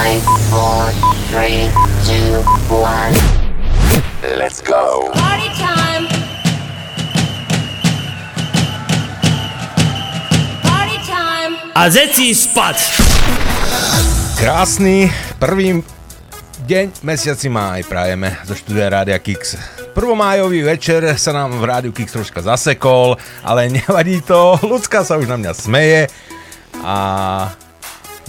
Five, four, three, two, one. Let's go. Party time. Party time. A zeci spať! Krásny prvý deň mesiaci máj prajeme zo štúdia Rádia Kix. Prvomájový večer sa nám v Rádiu Kix troška zasekol, ale nevadí to, ľudská sa už na mňa smeje a...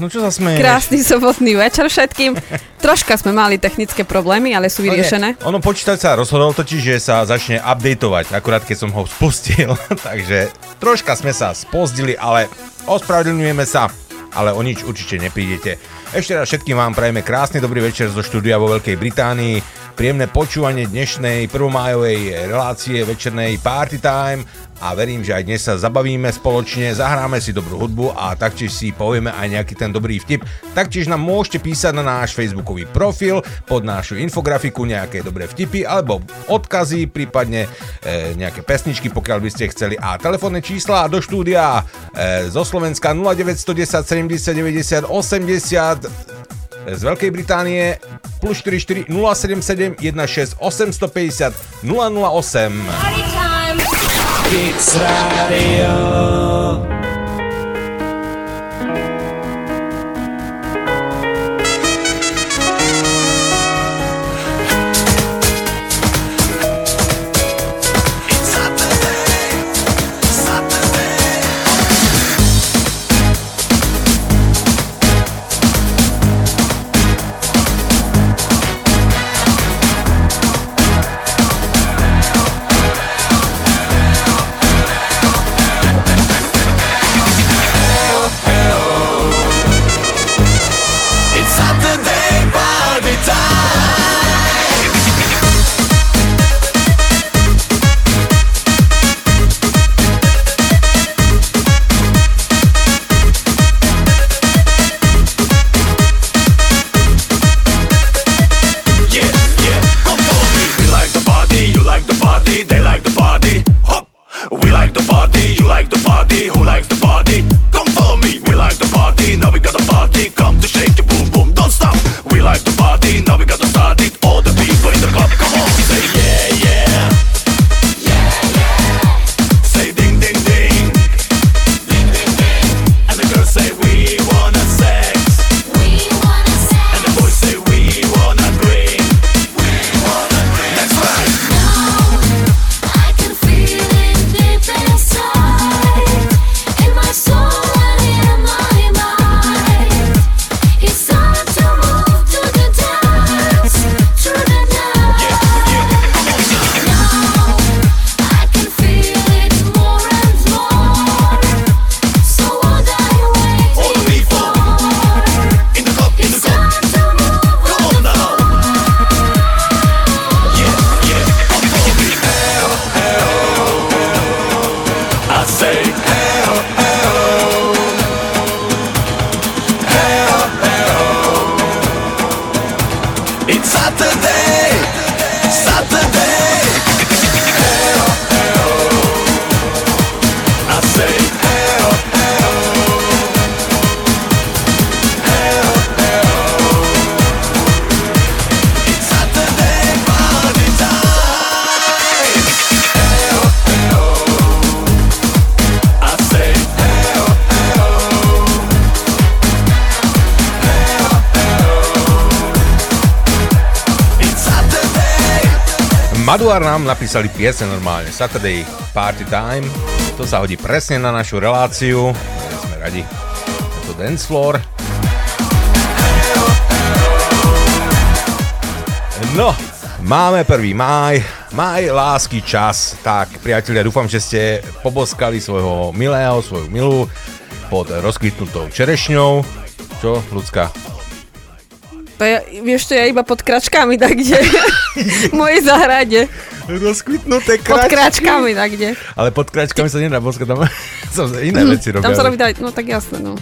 No čo sa smeješ? Krásny sobotný večer všetkým. Troška sme mali technické problémy, ale sú No vyriešené. Ono počítač sa rozhodol totiž, že sa začne updateovať, akurát keď som ho spustil, takže troška sme sa spozdili, ale ospravedlňujeme sa, ale o nič určite neprídete. Ešte raz všetkým vám prajeme krásny dobrý večer zo štúdia vo Veľkej Británii, príjemné počúvanie dnešnej prvomájovej relácie večernej Party Time a verím, že aj dnes sa zabavíme spoločne, zahráme si dobrú hudbu a taktiež si povieme aj nejaký ten dobrý vtip. Taktiež nám môžete písať na náš facebookový profil pod našu infografiku nejaké dobré vtipy alebo odkazy, prípadne e, nejaké pesničky, pokiaľ by ste chceli. A telefónne čísla do štúdia e, zo Slovenska 0910 70 90 80 z Veľkej Británie plus 44 077 16 850 008. Party time. Kix Radio. Maduar nám napísali piesne normálne, Saturday Party Time, to sa hodí presne na našu reláciu, sme radi, je to dance floor. No, máme 1. máj, máj, lásky, čas. Tak, priatelia, dúfam, že ste poboskali svojho milého, svoju milú pod rozkvitnutou čerešňou. Čo, ľudská? To ja, vieš to, ja iba pod kračkami, tak kde? v mojej záhrade. Rozkvitnuté Pod kračkami, tak kde? Ale pod kračkami sa nedá boskať, tam sa iné veci robia. Tam sa robí no tak jasné, no.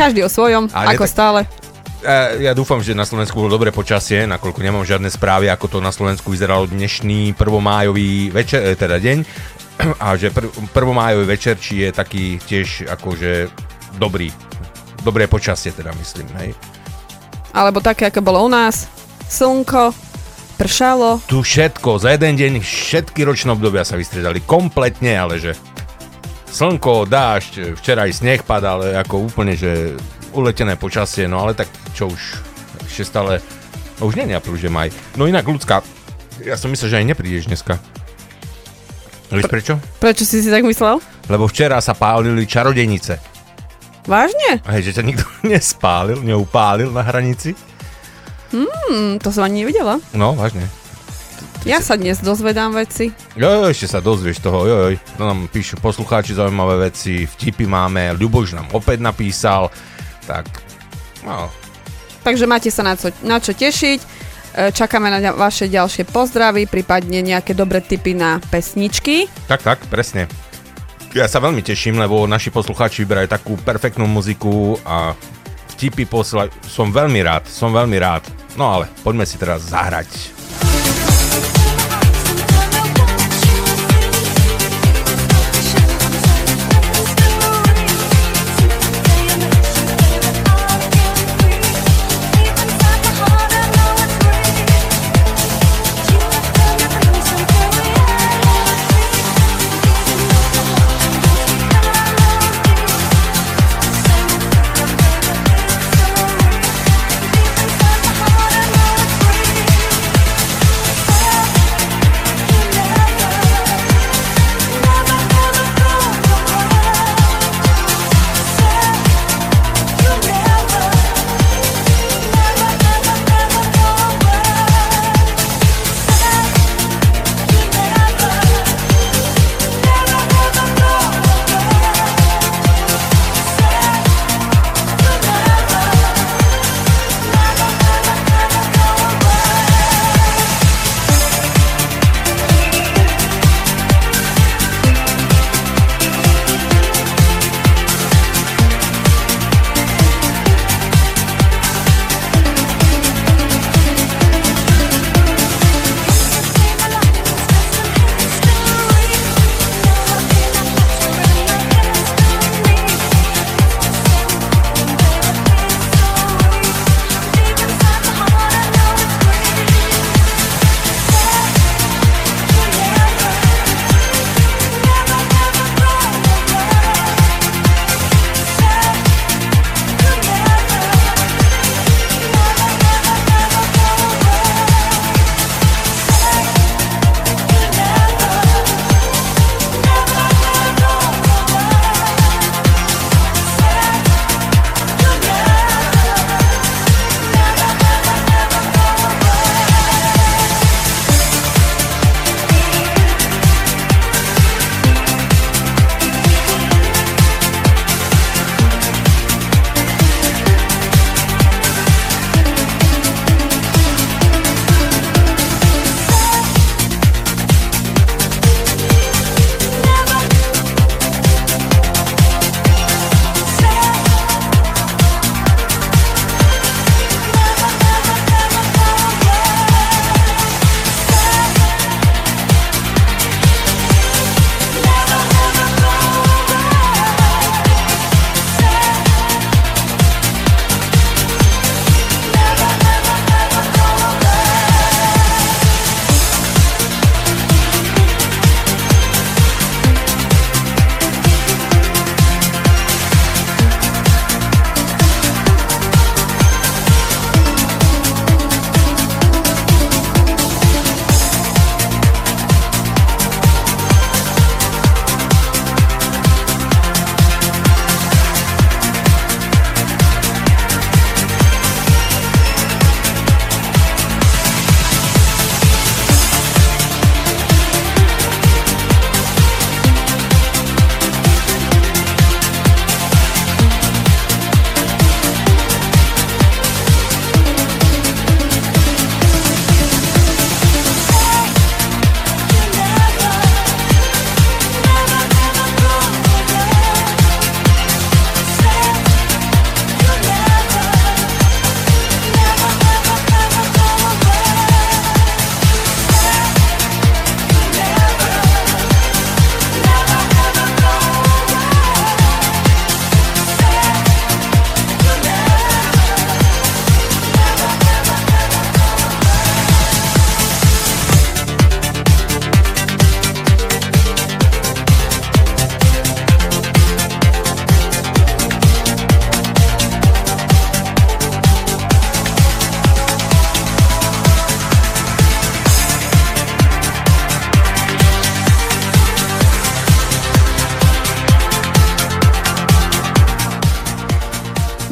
Každý o svojom, Ale ako tak- stále. Ja dúfam, že na Slovensku bolo dobré počasie, nakoľko nemám žiadne správy, ako to na Slovensku vyzeralo dnešný prvomájový večer, e, teda deň. A že pr- prvomájový večer, či je taký tiež akože dobrý. Dobré počasie teda myslím, hej. Alebo také, ako bolo u nás. Slnko, pršalo. Tu všetko, za jeden deň všetky ročné obdobia sa vystriedali kompletne, ale že slnko, dážď, včera aj sneh padal, ako úplne, že uletené počasie, no ale tak čo už, ešte stále, no už nie je apríl, že maj. No inak ľudská, ja som myslel, že aj neprídeš dneska. Vieš prečo? Prečo si si tak myslel? Lebo včera sa pálili čarodejnice. Vážne? Hej, že ťa nikto nespálil, neupálil na hranici? Hm, to som ani nevidela. No, vážne. Ja sa dnes dozvedám veci. Jo, jo, ešte sa dozvieš toho, jo, jo. No nám píšu poslucháči zaujímavé veci, vtipy máme, Ľuboš nám opäť napísal, tak, no, Takže máte sa na čo, na čo tešiť. E, Čakáme na vaše ďalšie pozdravy, prípadne nejaké dobré tipy na pesničky. tak, tak, presne. Ja sa veľmi teším, lebo naši poslucháči vyberajú takú perfektnú muziku a vtipy posielajú. Som veľmi rád, som veľmi rád. No ale poďme si teraz zahrať.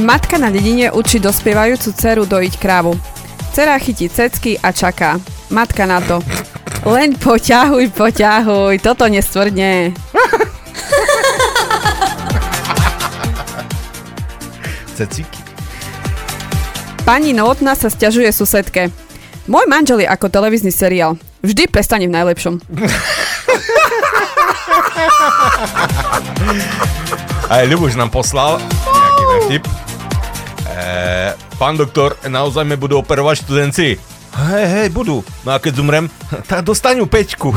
Matka na dedine učí dospievajúcu dceru dojiť krávu. Cera chytí cecky a čaká. Matka na to. Len poťahuj, poťahuj, toto nestvrdne. Cecíky. Pani Novotná sa stiažuje susedke. Môj manžel je ako televízny seriál. Vždy prestane v najlepšom. Aj Ľuboš nám poslal nejaký vtip. E, pán doktor, naozaj mi budú operovať študenci? Hej, hej, budú. No a keď zumrem, tak dostanú pečku.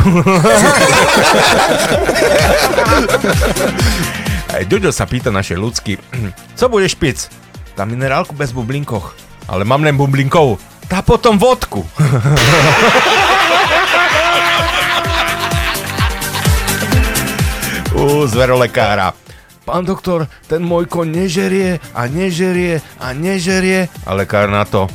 Aj Ďuďo sa pýta našej ľudsky, co budeš piť? Tá minerálku bez bublinkoch. Ale mám len bublinkov. Tá potom vodku. U zverolekára. Pán doktor, ten môj koň nežerie a nežerie a nežerie. A lekár na to.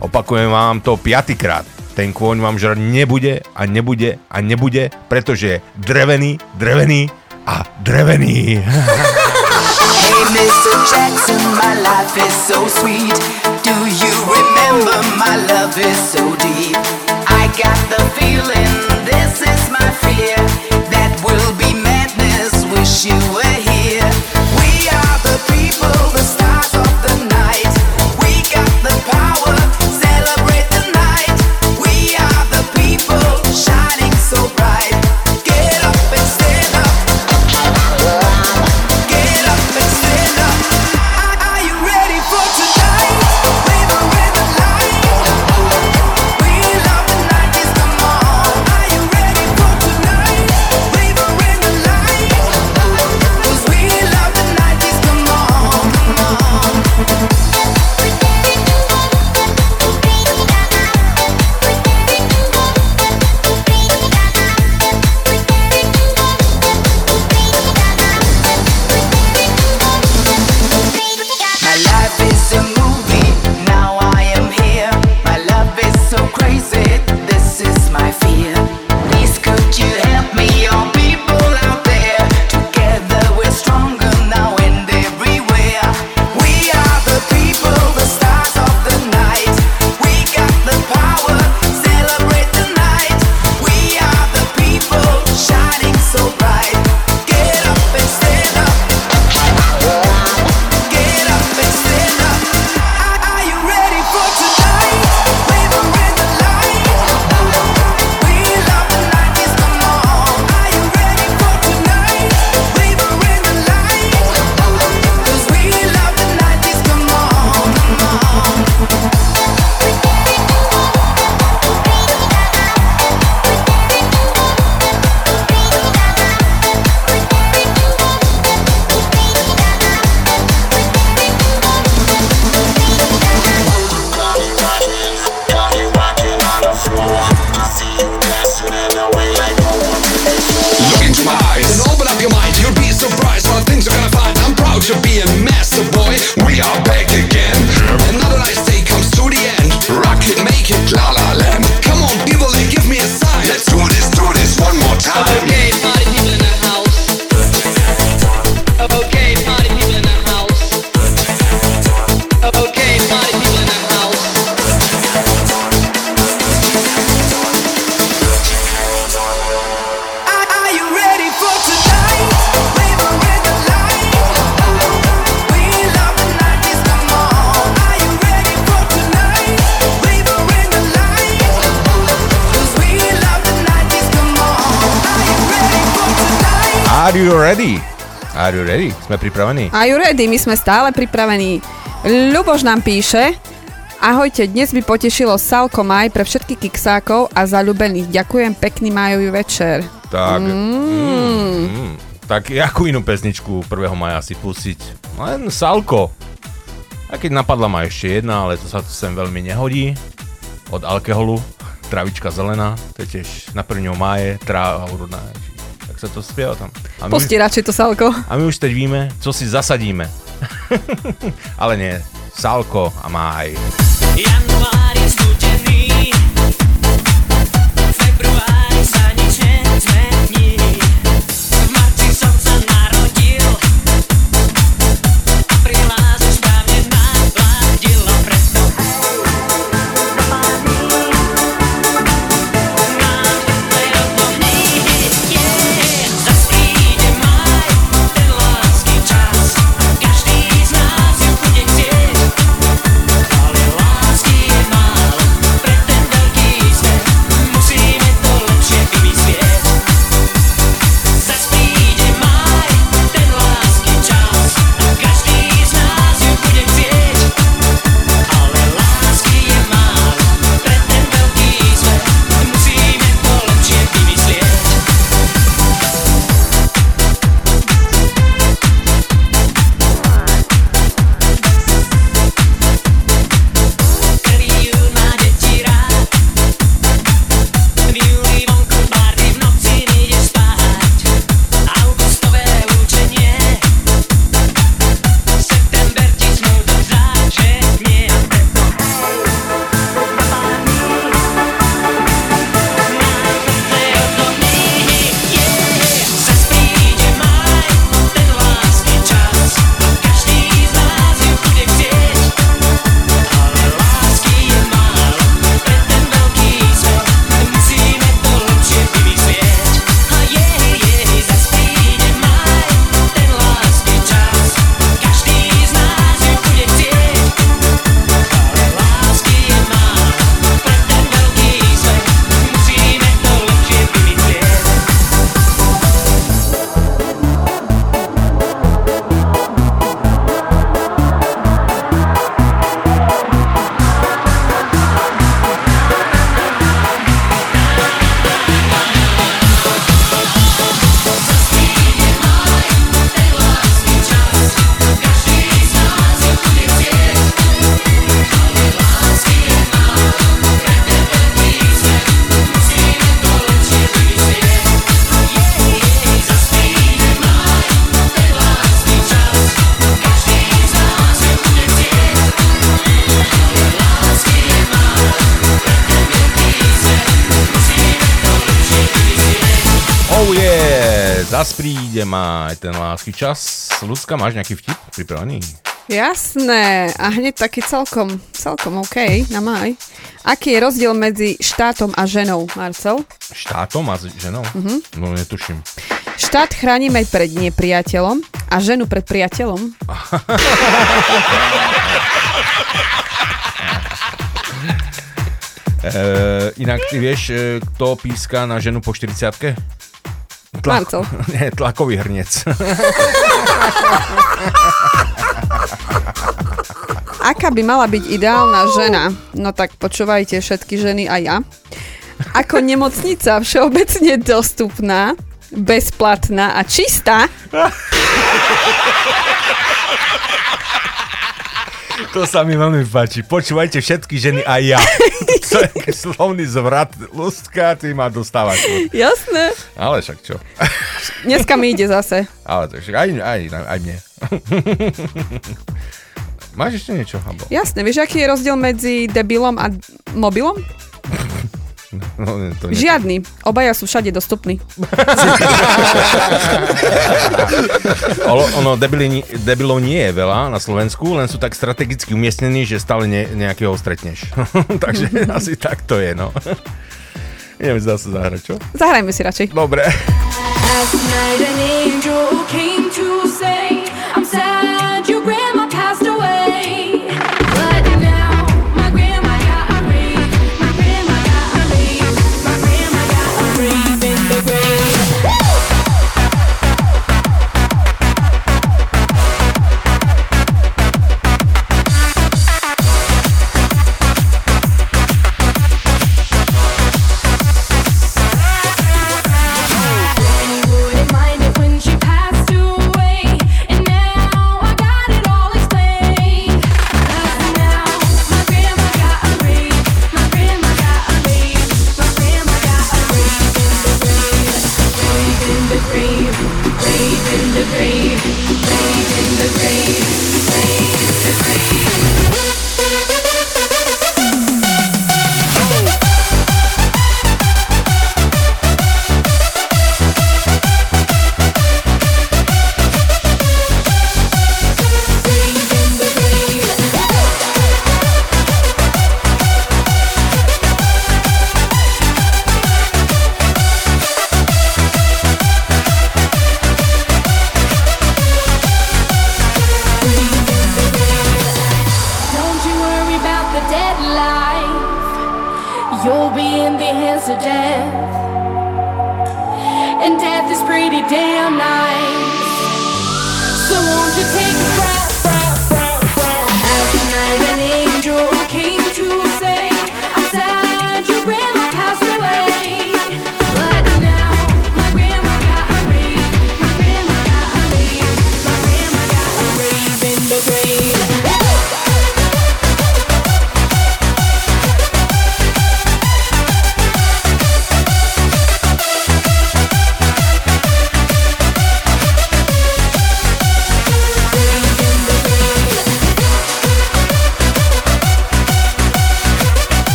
Opakujem vám to piatýkrát. Ten kôň vám žrať nebude a nebude a nebude, pretože je drevený, drevený a drevený. Hey, Mr. Jackson, my life is so sweet. Do you remember my love is so deep? I got the feeling this is my fear. That will be madness. Wish you were people, the Sme pripravení? You ready? My sme stále pripravení. Ľuboš nám píše, Ahojte, dnes by potešilo Salko Maj pre všetkých kiksákov a zalúbených. Ďakujem, pekný májový večer. Tak, mm. Mm, tak jakú inú pesničku 1. maja si pustiť? Len Salko. A keď napadla ma ešte jedna, ale to sa sem veľmi nehodí. Od alkoholu, travička zelená, to je tiež na 1. máje, tráva sa to spieva tam. A my, Pusti radšej to Salko. a my už teď víme, co si zasadíme. ale nie, Salko a máj. Január je studený, február sa nič nezmení. Lásky čas. Ľudská, máš nejaký vtip pripravený? Jasné. A hneď taký celkom, celkom OK na maj. Aký je rozdiel medzi štátom a ženou, Marcel? Štátom a ženou? Mm-hmm. No netuším. Štát chránime pred nepriateľom a ženu pred priateľom. E, inak ty vieš, e, kto píska na ženu po 40 Marcel. Nie, tlakový hrniec. Aká by mala byť ideálna žena? No tak počúvajte všetky ženy a ja. Ako nemocnica všeobecne dostupná, bezplatná a čistá, To sa mi veľmi páči. Počúvajte všetky ženy a ja. To je slovný zvrat. Lustka, ty ma dostávaš. jasné. Ale však čo? Dneska mi ide zase. Ale tak však aj, aj, aj mne. Máš ešte niečo, Habo? Jasné, vieš, aký je rozdiel medzi debilom a mobilom? No, nie, to nie. Žiadny. Obaja sú všade dostupní. Ono, ono debili, debilov nie je veľa na Slovensku, len sú tak strategicky umiestnení, že stále ne, nejakého stretneš. Takže asi tak to je, no. Ideme si zase zahrať, čo? Zahrajme si radšej. Dobre. Last night an angel came to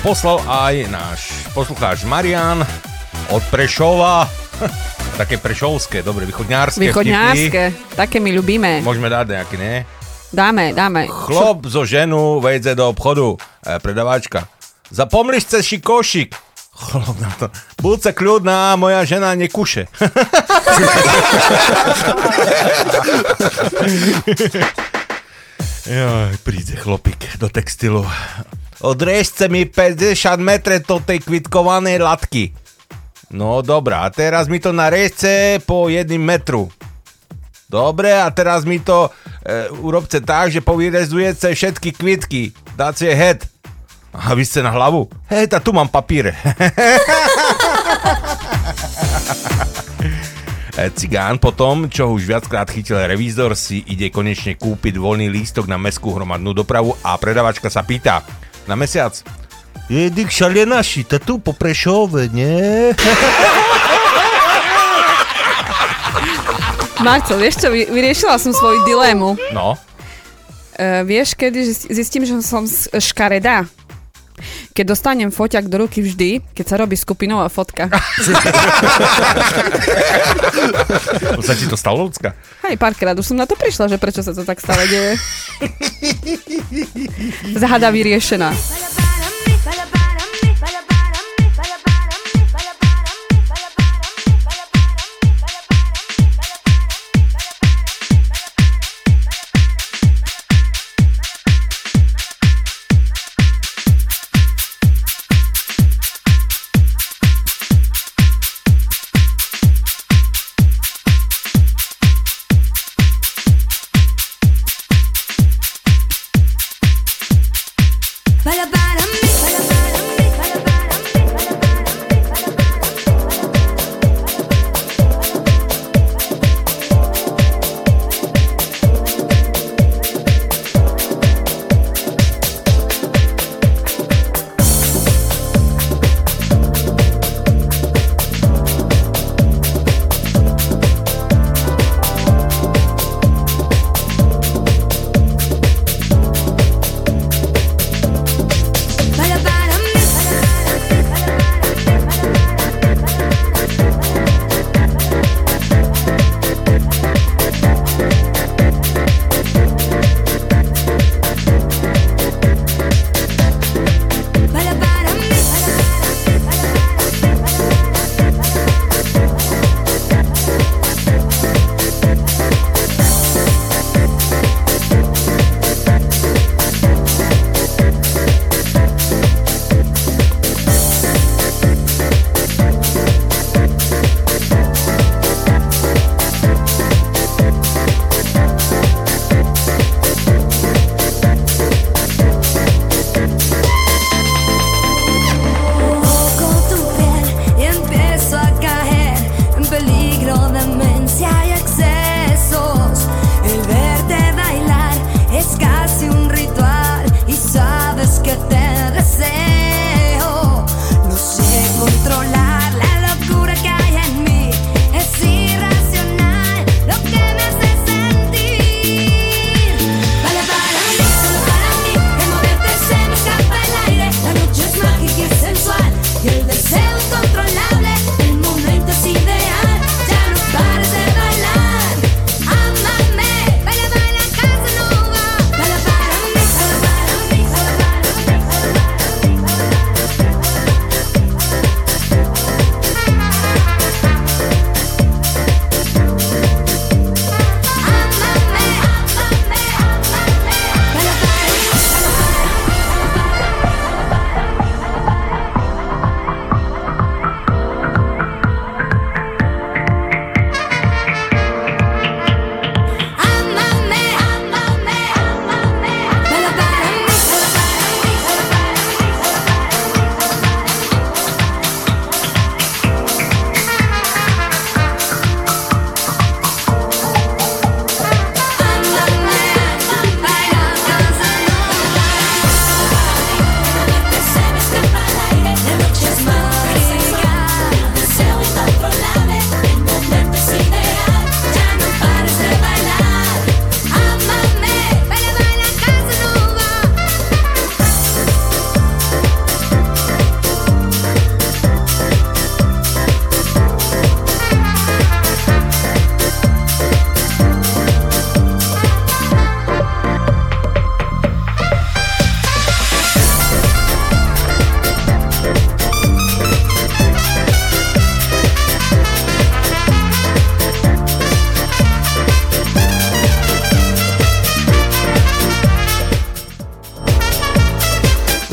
poslal aj náš poslucháč Marian od Prešova. Také prešovské, dobre, východňárske Východňárske. Také my ľubíme. vtipy. Môžeme dať nejaký, ne? Dáme, dáme. Chlop zo ženu vejde do obchodu. E, predavačka. Zapomliš cez šikošik. Chlop na to. Buď sa kľudná, moja žena nekuše. Joj, príde chlopík do textilu. Odrežte mi 50 metre do tej kvitkovanej latky. No dobrá, a teraz mi to narežte po 1 metru. Dobre, a teraz mi to e, urobte tak, že povyrezujete všetky kvitky. Dáte head. A vy ste na hlavu? Hej, tá tu mám papíre. E, Cigán potom, čo už viackrát chytil revízor, si ide konečne kúpiť voľný lístok na mestskú hromadnú dopravu a predavačka sa pýta na mesiac. Je dik šaliená šita tu po Prešove, nie? Marcel, vieš čo, vy- vyriešila som svoju dilemu. No, Uh, vieš, kedy zist- zistím, že som škaredá? Keď dostanem foťak do ruky vždy, keď sa robí skupinová fotka. Sa ti to stalo, ľudská? Hej, párkrát už som na to prišla, že prečo sa to tak stále deje. Záhada vyriešená.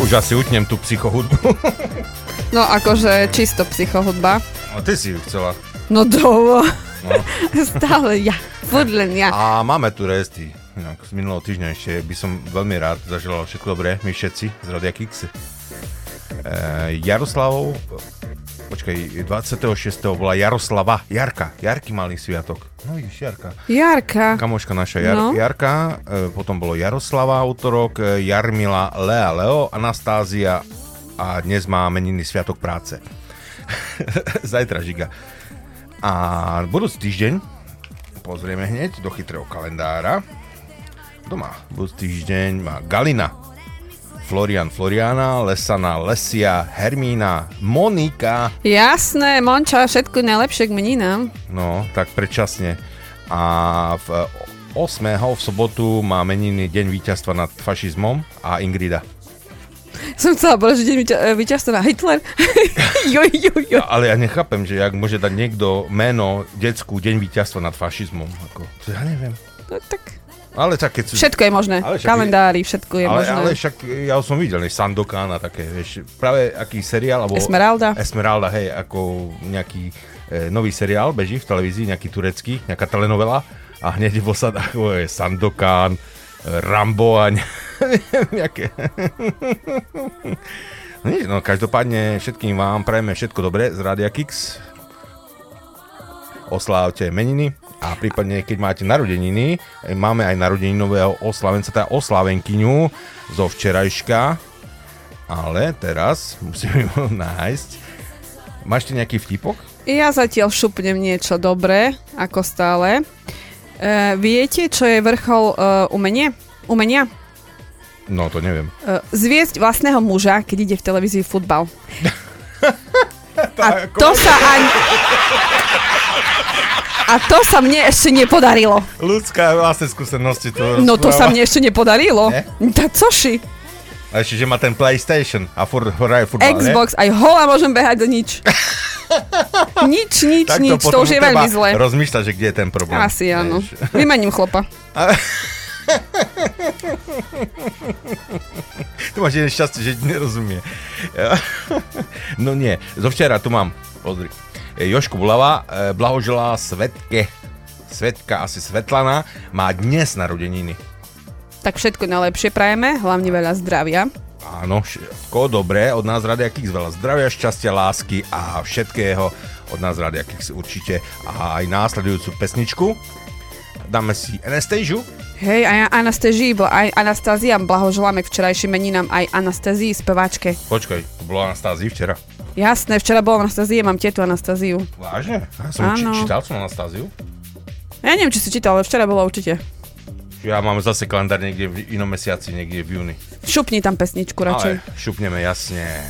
Už asi utnem tú psychohudbu. No akože čisto psychohudba. No ty si ju chcela. No do... No. Stále ja. Furt len ja. A máme tu resty. Inak z minulého týždňa ešte by som veľmi rád zaželal všetko dobré, my všetci z Radia Kix. E, Jaroslavov, počkaj, 26. bola Jaroslava, Jarka, Jarky mali sviatok. No vidíš, Jarka. Jarka. Kamoška naša Jar- No. Jarka, e, potom bolo Jaroslava útorok, e, Jarmila, Lea, Leo, Anastázia a dnes má meniny Sviatok práce. Zajtra žiga. A budúci týždeň, pozrieme hneď do chytrého kalendára. Kto má? Budúci týždeň má Galina, Florian Floriana, Lesana Lesia, Hermína, Monika, Jasné, Monča, všetko najlepšie k meninám. no, tak predčasne. A v 8. v sobotu má meniny Deň víťazstva nad fašizmom a Ingrida. Som chcela povedať, že deň vyťa- e, víťazstva na Hitler. jo, jo, jo. Ale ja nechápem, že jak môže dať niekto meno decku Deň víťazstva nad fašizmom. Ako, to ja neviem. No, tak Ale tak keď všetko je možné. Ale však- Kalendári, všetko je ale, možné. ale však ja som videl, než Sandokan a také, vieš, práve aký seriál, alebo... Esmeralda. Esmeralda, hej, ako nejaký e, nový seriál beží v televízii, nejaký turecký, nejaká telenovela a hneď v osadách je Sandokan, e, Rambo a ne, nejaké. No no každopádne všetkým vám prajeme všetko dobré z Radia Kix. Oslávte meniny a prípadne keď máte narodeniny, e, máme aj narodeninového oslavenca, teda oslavenkyňu zo včerajška, ale teraz musíme ho nájsť. Máš ty nejaký vtipok? Ja zatiaľ šupnem niečo dobré, ako stále. E, viete, čo je vrchol e, umenie? umenia? No, to neviem. E, zviesť vlastného muža, keď ide v televízii futbal. A to sa ani... A to sa mne ešte nepodarilo. Ľudská vlastné skúsenosti to No to sa mne ešte nepodarilo. Ne? Tá coši. A ešte, že má ten PlayStation a furt hraje futbal, Xbox, aj hola môžem behať do nič. nič, nič, Tak nič, to už je veľmi zle. Rozmýšľať, že kde je ten problém. Asi áno. Vieš. Vymením chlopa. Tu máš jeden šťastie, že nerozumie. No nie, zo včera tu mám, pozri. Jošku Bulava e, blahoželá Svetke. Svetka, asi Svetlana, má dnes narodeniny. Tak všetko najlepšie prajeme, hlavne veľa zdravia. Áno, všetko dobré, od nás Radia Kix veľa zdravia, šťastia, lásky a všetkého od nás Radia Kix určite. A aj následujúcu pesničku dáme si Anastasia. Hej, aj Anastéžii, bo aj Anastázia blahoželáme k včerajším meninám aj Anastézii, speváčke. Počkaj, to bolo Anastázii včera. Jasné, včera bola Anastázie, mám tietu Anastáziu. Vážne? Ja som či, čítal som Anastáziu. Ja neviem, či si čítal, ale včera bola určite. Ja mám zase kalendár niekde v inom mesiaci, niekde v júni. Šupni tam pesničku radšej. Ale šupneme jasne.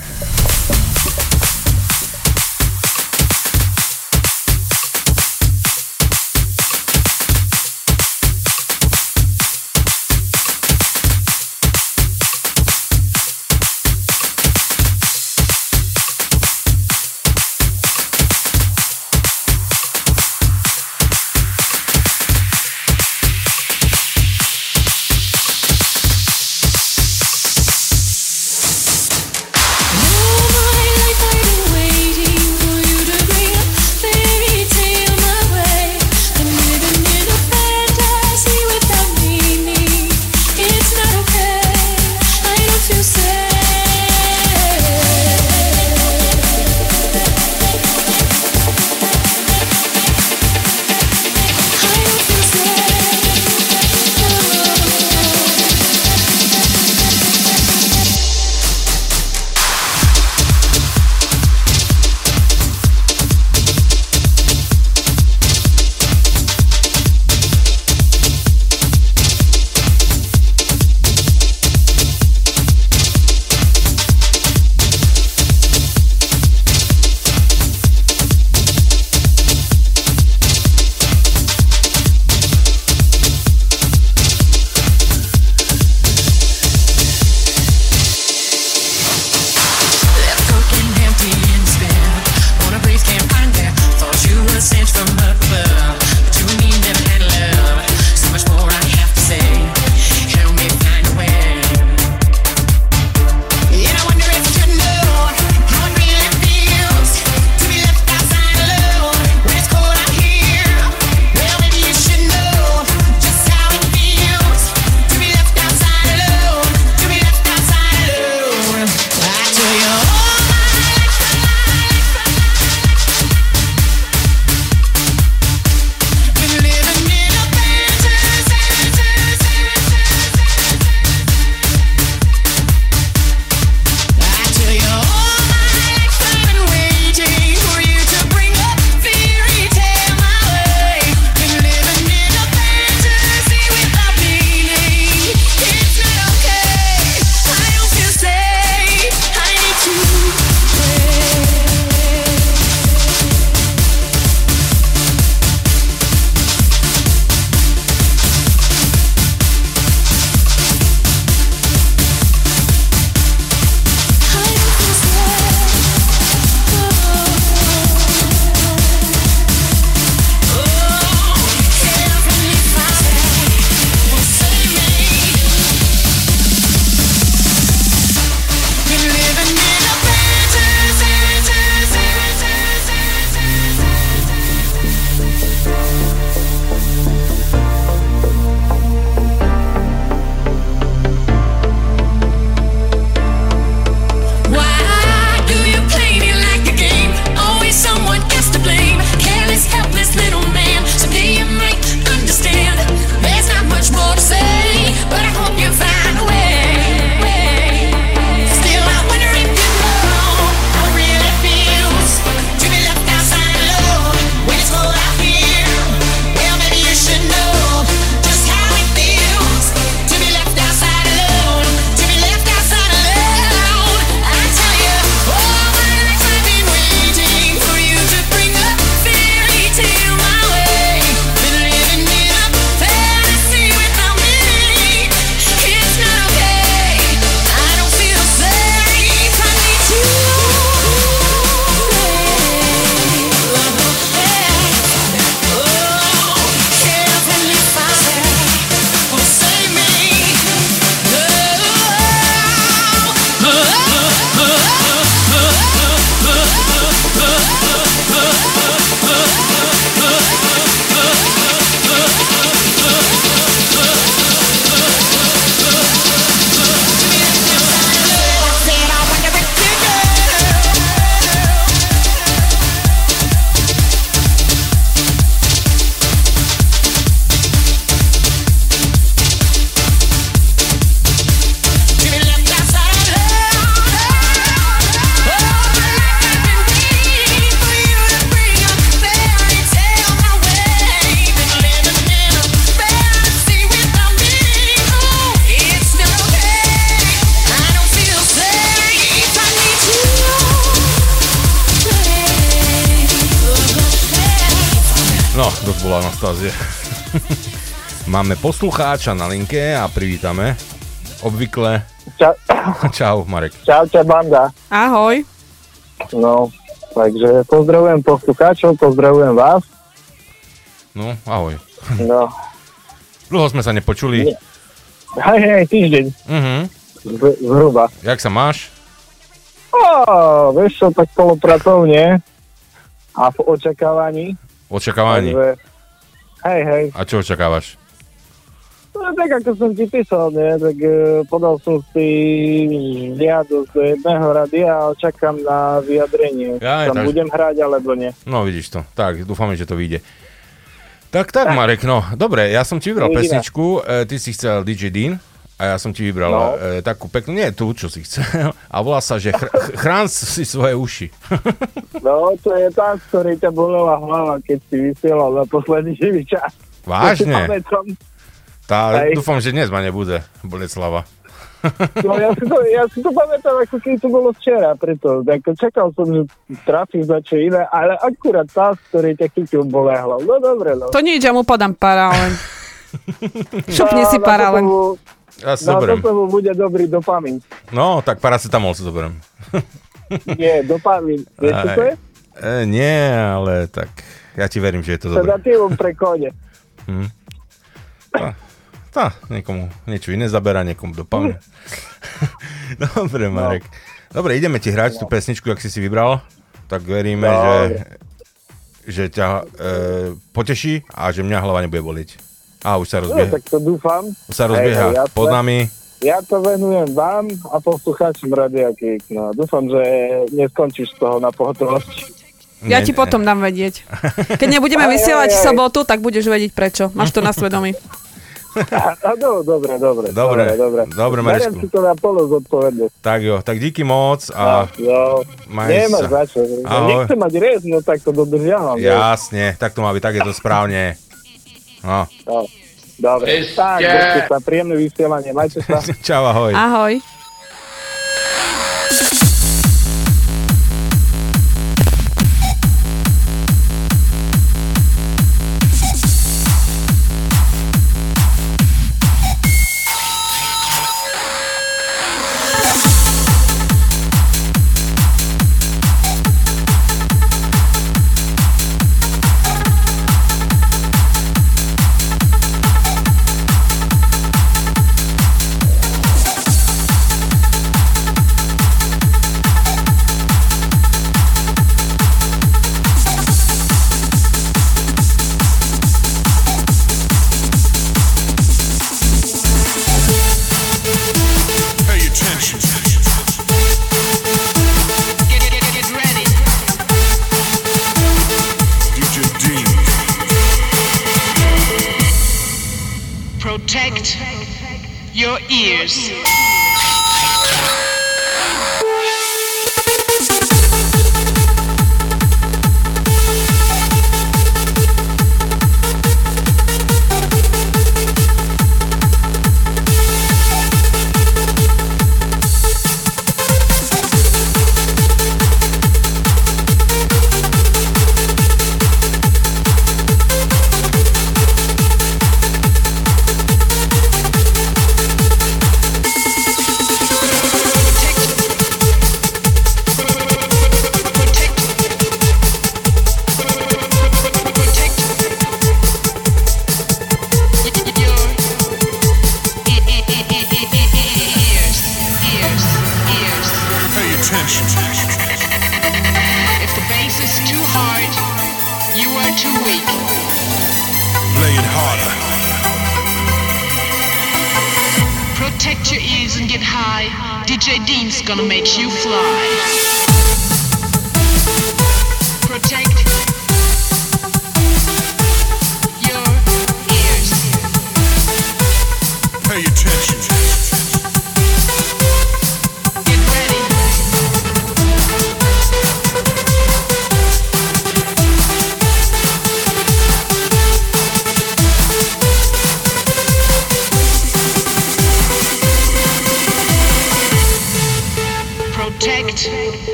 Máme poslucháča na linke a privítame. Obvykle. Čau, Čau, Marek. čaute banda. Ahoj. No, takže pozdravujem poslucháčov, pozdravujem vás. No, ahoj. No, Dlho sme sa nepočuli. hej, hej, týždeň, Mhm. z- zhruba. Jak sa máš? Ó, vieš čo, tak polopracovne a v očakávaní. Očakávaní. Takže, hej, hej, A čo očakávaš? No, tak ako som ti písal, nie, tak e, podal som si žiadosť do jedného radia a čakám na vyjadrenie. Jaj, Tam tak- budem hrať alebo nie. No, vidíš to. Tak, dúfame, že to vyjde. Tak, tak, Marek, no, dobre, ja som ti vybral Uvidíme. pesničku, e, ty si chcel DJ Dean a ja som ti vybral No. e, takú peknú, nie tú, čo si chcel, a volá sa, že chr- ch- chrán si svoje uši. No, to je tá, z ktorej ťa bolela hlava, keď si vysielal na posledný živý čas. Vážne? pamätám. Tá, Hej. dúfam, že dnes ma nebude, Boleslava. No, ja, si to, ja si to pamätám, ako keď to bolo včera, preto ako čakal som, že trafím za čo iné, ale akurát tá, z ktorej ťa chytil, bolehla. No dobre, no. To nič, ja mu podám paralen. Šupni si Na- na paralen. Ja si Na zoberiem. toto bude dobrý dopamin. No, tak paracetamol si zoberiem. Nie, dopamin. Vieš, čo to je? E, nie, ale tak ja ti verím, že je to dobré. Sedatívum pre kone. Tá, niekomu niečo iné zabera, niekomu dopamin. Dobre, Marek. Dobre, ideme ti hrať tú pesničku, ak si si vybral. Tak veríme, že, Dobre. že ťa e, poteší a že mňa hlava nebude bolieť. A už sa No, rozbieha, tak to dúfam. už sa rozbieha hej, jasné. pod nami. Ja to venujem vám a poslucháčom Radia Kik. No, dúfam, že neskončíš z toho na pohotovosti. Ja Nie, ti potom dám vedieť. Keď nebudeme Aj, aj, vysielať v aj. sobotu, tak budeš vedieť prečo. Máš to na svedomí. A, no, dobre, dobre. Dobre, dobre. dobre, Beriem Marisku. si to na polo zodpovedne. Tak jo, tak díky moc a No, maj nemáš sa. za čo. Nechcem mať rez, no tak to dodržiavam. Jasne, tak to má byť, tak je to správne. No. No, dobre. Tak, sa, príjemné vysielanie, majte sa. Čau, ahoj. Ahoj.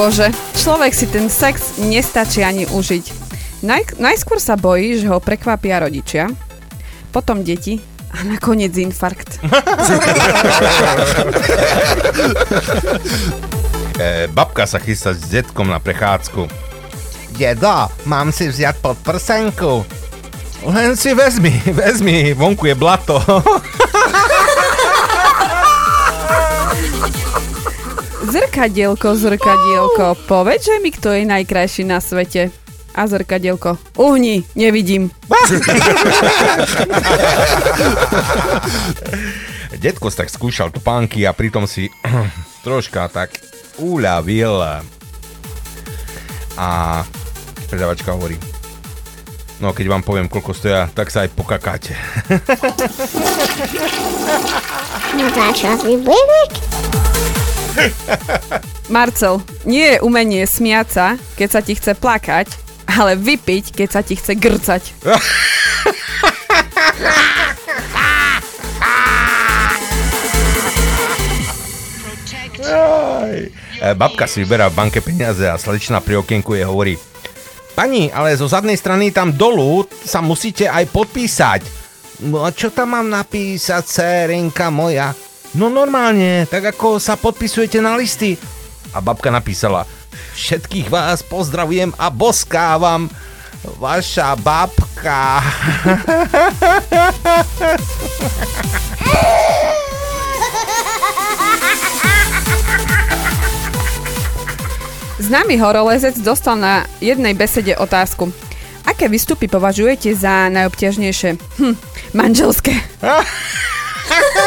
Bože, človek si ten sex nestačí ani užiť. Naj, najskôr sa bojí, že ho prekvapia rodičia, potom deti a nakoniec infarkt. E, babka sa chystá s detkom na prechádzku. Dedo, mám si vziať pod prsenku. Len si vezmi, vezmi, vonku je blato. Zrkadielko, zrkadielko, povedz, že mi kto je najkrajší na svete. A zrkadielko, uhni, nevidím. Detko tak skúšal topánky a pritom si troška tak uľavil. A predavačka hovorí, no keď vám poviem, koľko stoja, tak sa aj pokakáte. No to čo? Marcel, nie je umenie smiať sa, keď sa ti chce plakať, ale vypiť, keď sa ti chce grcať. E, Babka si vyberá v banke peniaze a slečna pri okienku je hovorí Pani, ale zo zadnej strany tam dolu sa musíte aj podpísať. No a čo tam mám napísať, cérinka moja? No normálne, tak ako sa podpisujete na listy. A babka napísala Všetkých vás pozdravujem a boskávam. Vaša babka. Známy horolezec dostal na jednej besede otázku. Aké výstupy považujete za najobťažnejšie? Hm, manželské.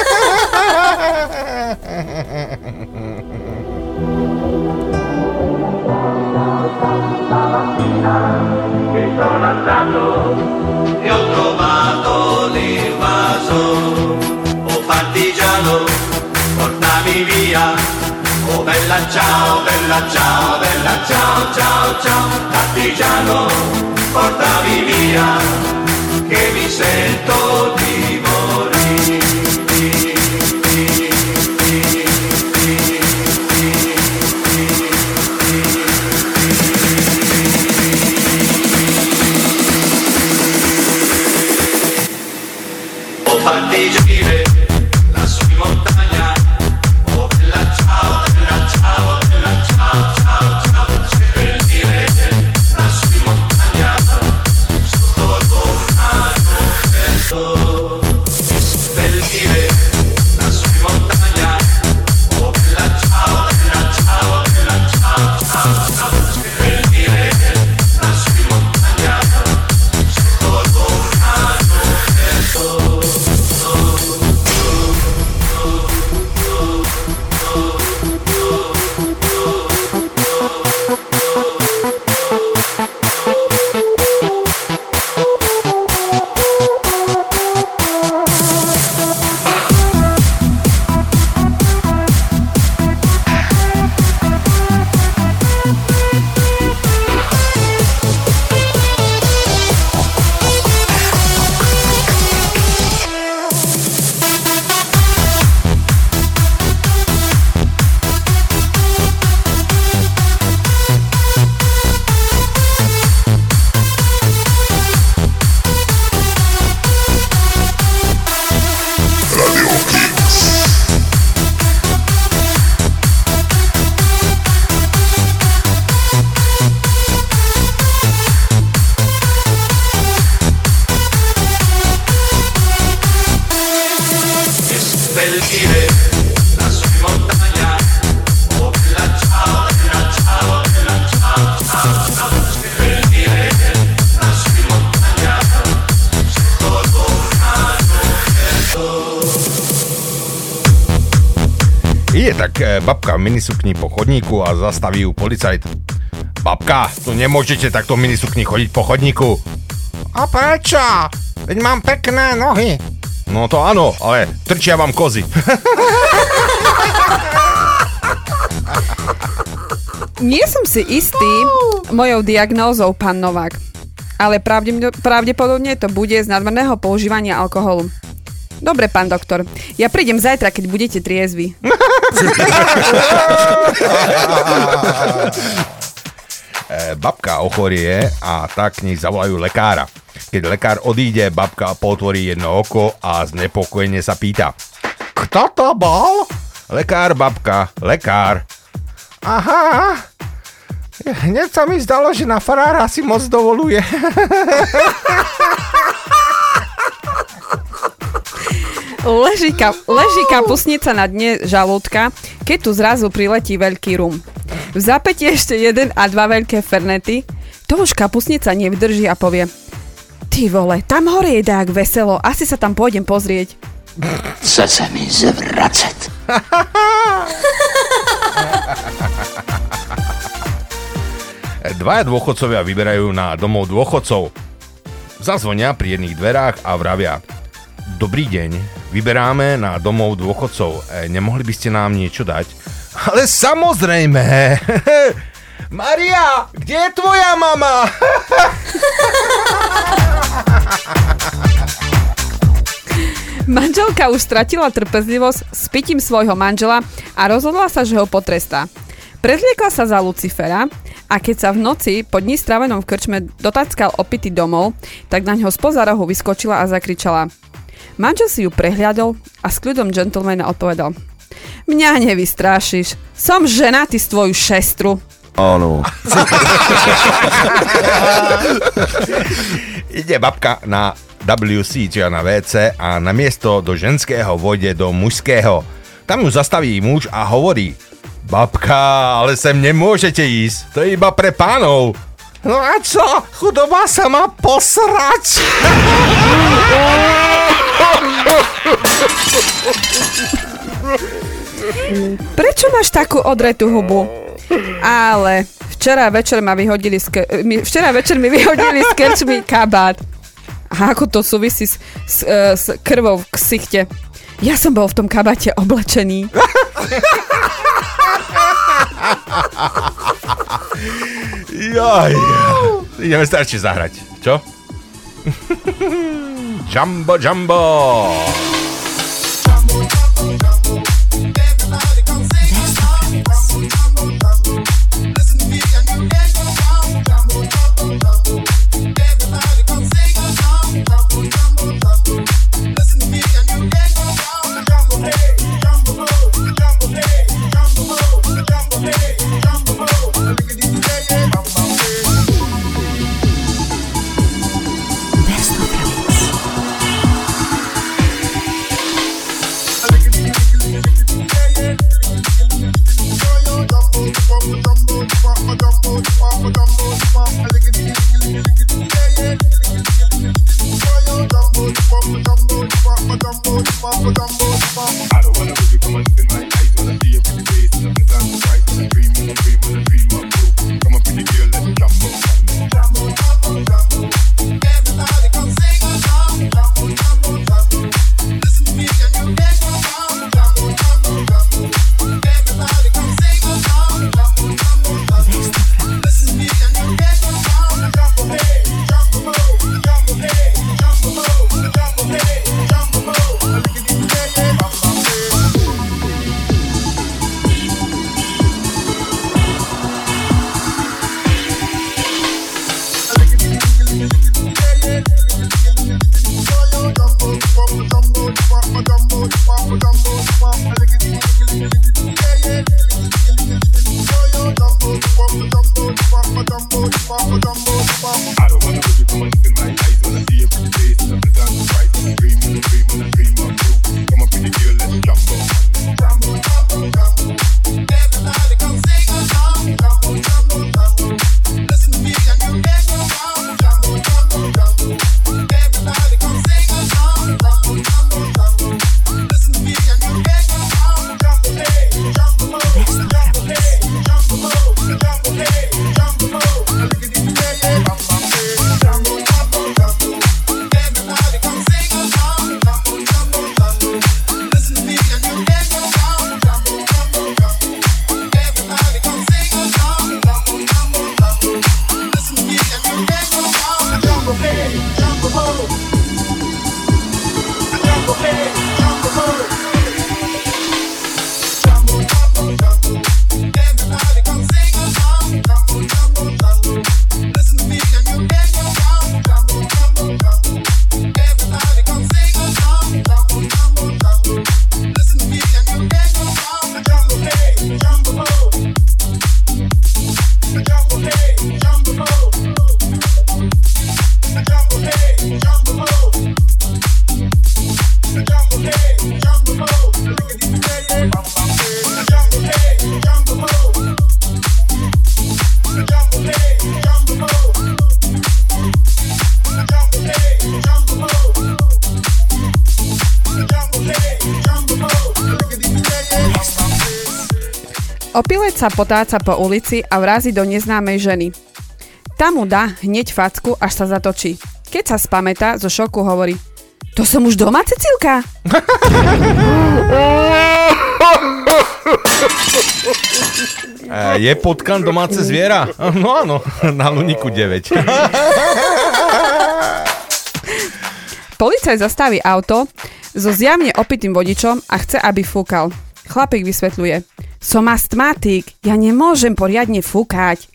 che sono andato e ho trovato l'invaso. Oh partigiano, portami via. Oh bella ciao, bella ciao, bella ciao, ciao, ciao. Partigiano, portami via, che mi sento di po chodníku a zastaví ju policajt. Babka, tu nemôžete takto minisukni chodiť po chodníku. A prečo? Veď mám pekné nohy. No to áno, ale trčia vám kozy. Nie som si istý mojou diagnózou, pán Novák. Ale pravde, pravdepodobne to bude z nadmerného používania alkoholu. Dobre, pán doktor. Ja prídem zajtra, keď budete triezvi. Babka ochorie a tak k nej zavolajú lekára. Keď lekár odíde, babka potvorí jedno oko a znepokojene sa pýta. Kto to bol? Lekár, babka, lekár. Aha, hneď sa mi zdalo, že na farára si moc dovoluje. Leží, ka- leží kapusnica na dne žalúdka, keď tu zrazu priletí veľký rum. V zápäti ešte jeden a dva veľké fernety. To už kapusnica nevydrží a povie Ty vole, tam hore je dák veselo, asi sa tam pôjdem pozrieť. Chce se mi zvracet. Dvaja dôchodcovia vyberajú na domov dôchodcov. Zazvonia pri jedných dverách a vravia. Dobrý deň, vyberáme na domov dôchodcov. E, nemohli by ste nám niečo dať? Ale samozrejme! Maria, kde je tvoja mama? Manželka už stratila trpezlivosť s pitím svojho manžela a rozhodla sa, že ho potrestá. Prezliekla sa za Lucifera a keď sa v noci po dní strávenom v krčme dotackal opity domov, tak na ňo spoza rohu vyskočila a zakričala. Manžel si ju prehliadol a s kľudom gentlemana odpovedal. Mňa nevystrášiš. Som ženatý s tvoju šestru. Áno. Ide babka na WC, čiže na WC a na miesto do ženského vode do mužského. Tam ju zastaví muž a hovorí Babka, ale sem nemôžete ísť, to je iba pre pánov. No a čo? Chudoba sa má posrať. Prečo máš takú odretú hubu? Ale včera večer ma vyhodili z mi, včera večer mi vyhodili krčmy kabát. A ako to súvisí s, s, e, s krvou v ksichte? Ja som bol v tom kabáte oblečený. Jaj. Ideme staršie zahrať. Čo? Jumbo Jumbo. I don't wanna sa potáca po ulici a vrazí do neznámej ženy. Tá mu dá hneď facku, až sa zatočí. Keď sa spamätá, zo šoku hovorí To som už doma, Cecilka? E, je potkan domáce zviera? No áno, na Luniku 9. Policaj zastaví auto so zjavne opitým vodičom a chce, aby fúkal. Chlapík vysvetľuje. Som astmatik, ja nemôžem poriadne fúkať.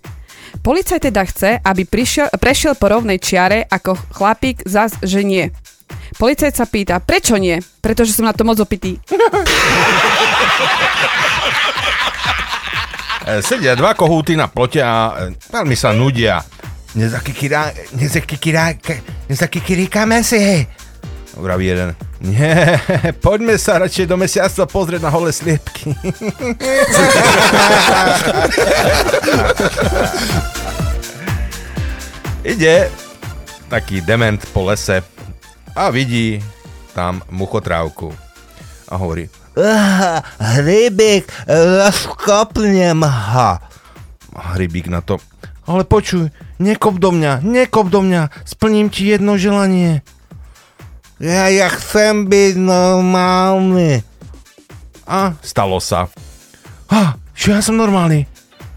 Policaj teda chce, aby prišiel, prešiel po rovnej čiare, ako chlapík zas, že nie. Policajt sa pýta, prečo nie? Pretože som na to moc opitý. E, Sedia dva kohúty na plote a e, veľmi sa nudia. Nezakikirá, nezakikirá, nezakikiríkame si. Vraví jeden. Nie, poďme sa radšej do mesiactva pozrieť na holé sliepky. Ide taký dement po lese a vidí tam muchotrávku. A hovorí, Hrybík, rozkopnem ha. Hrybík na to, ale počuj, nekop do mňa, nekop do mňa, splním ti jedno želanie. Ja, ja chcem byť normálny. A stalo sa. Ha, čo ja som normálny?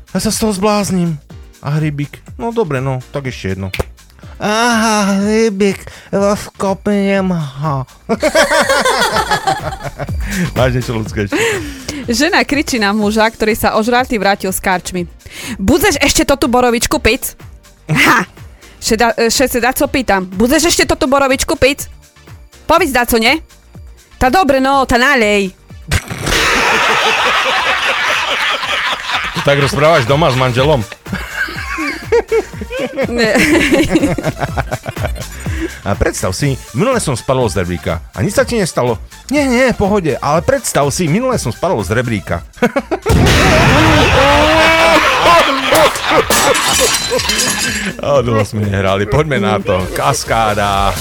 Ja sa z toho zblázním. A Hrybík, no dobre, no, tak ešte jedno. Aha, Hrybík, rozkopnem ha. Máš niečo ľudské ešte? Žena kričí na muža, ktorý sa ožratý vrátil s karčmi. Budeš ešte toto borovičku piť? Ha! Šeda, e, šece, daco pýtam. Budeš ešte toto borovičku piť? Povedz, daco, ne? Tá dobre, no, tá nalej. Tak rozprávaš doma s manželom? Ne. A predstav si, minule som spadol z rebríka a nič sa ti nestalo. Nie, nie, pohode, ale predstav si, minule som spadol z rebríka. A dlho sme nehrali, poďme na to. Kaskáda.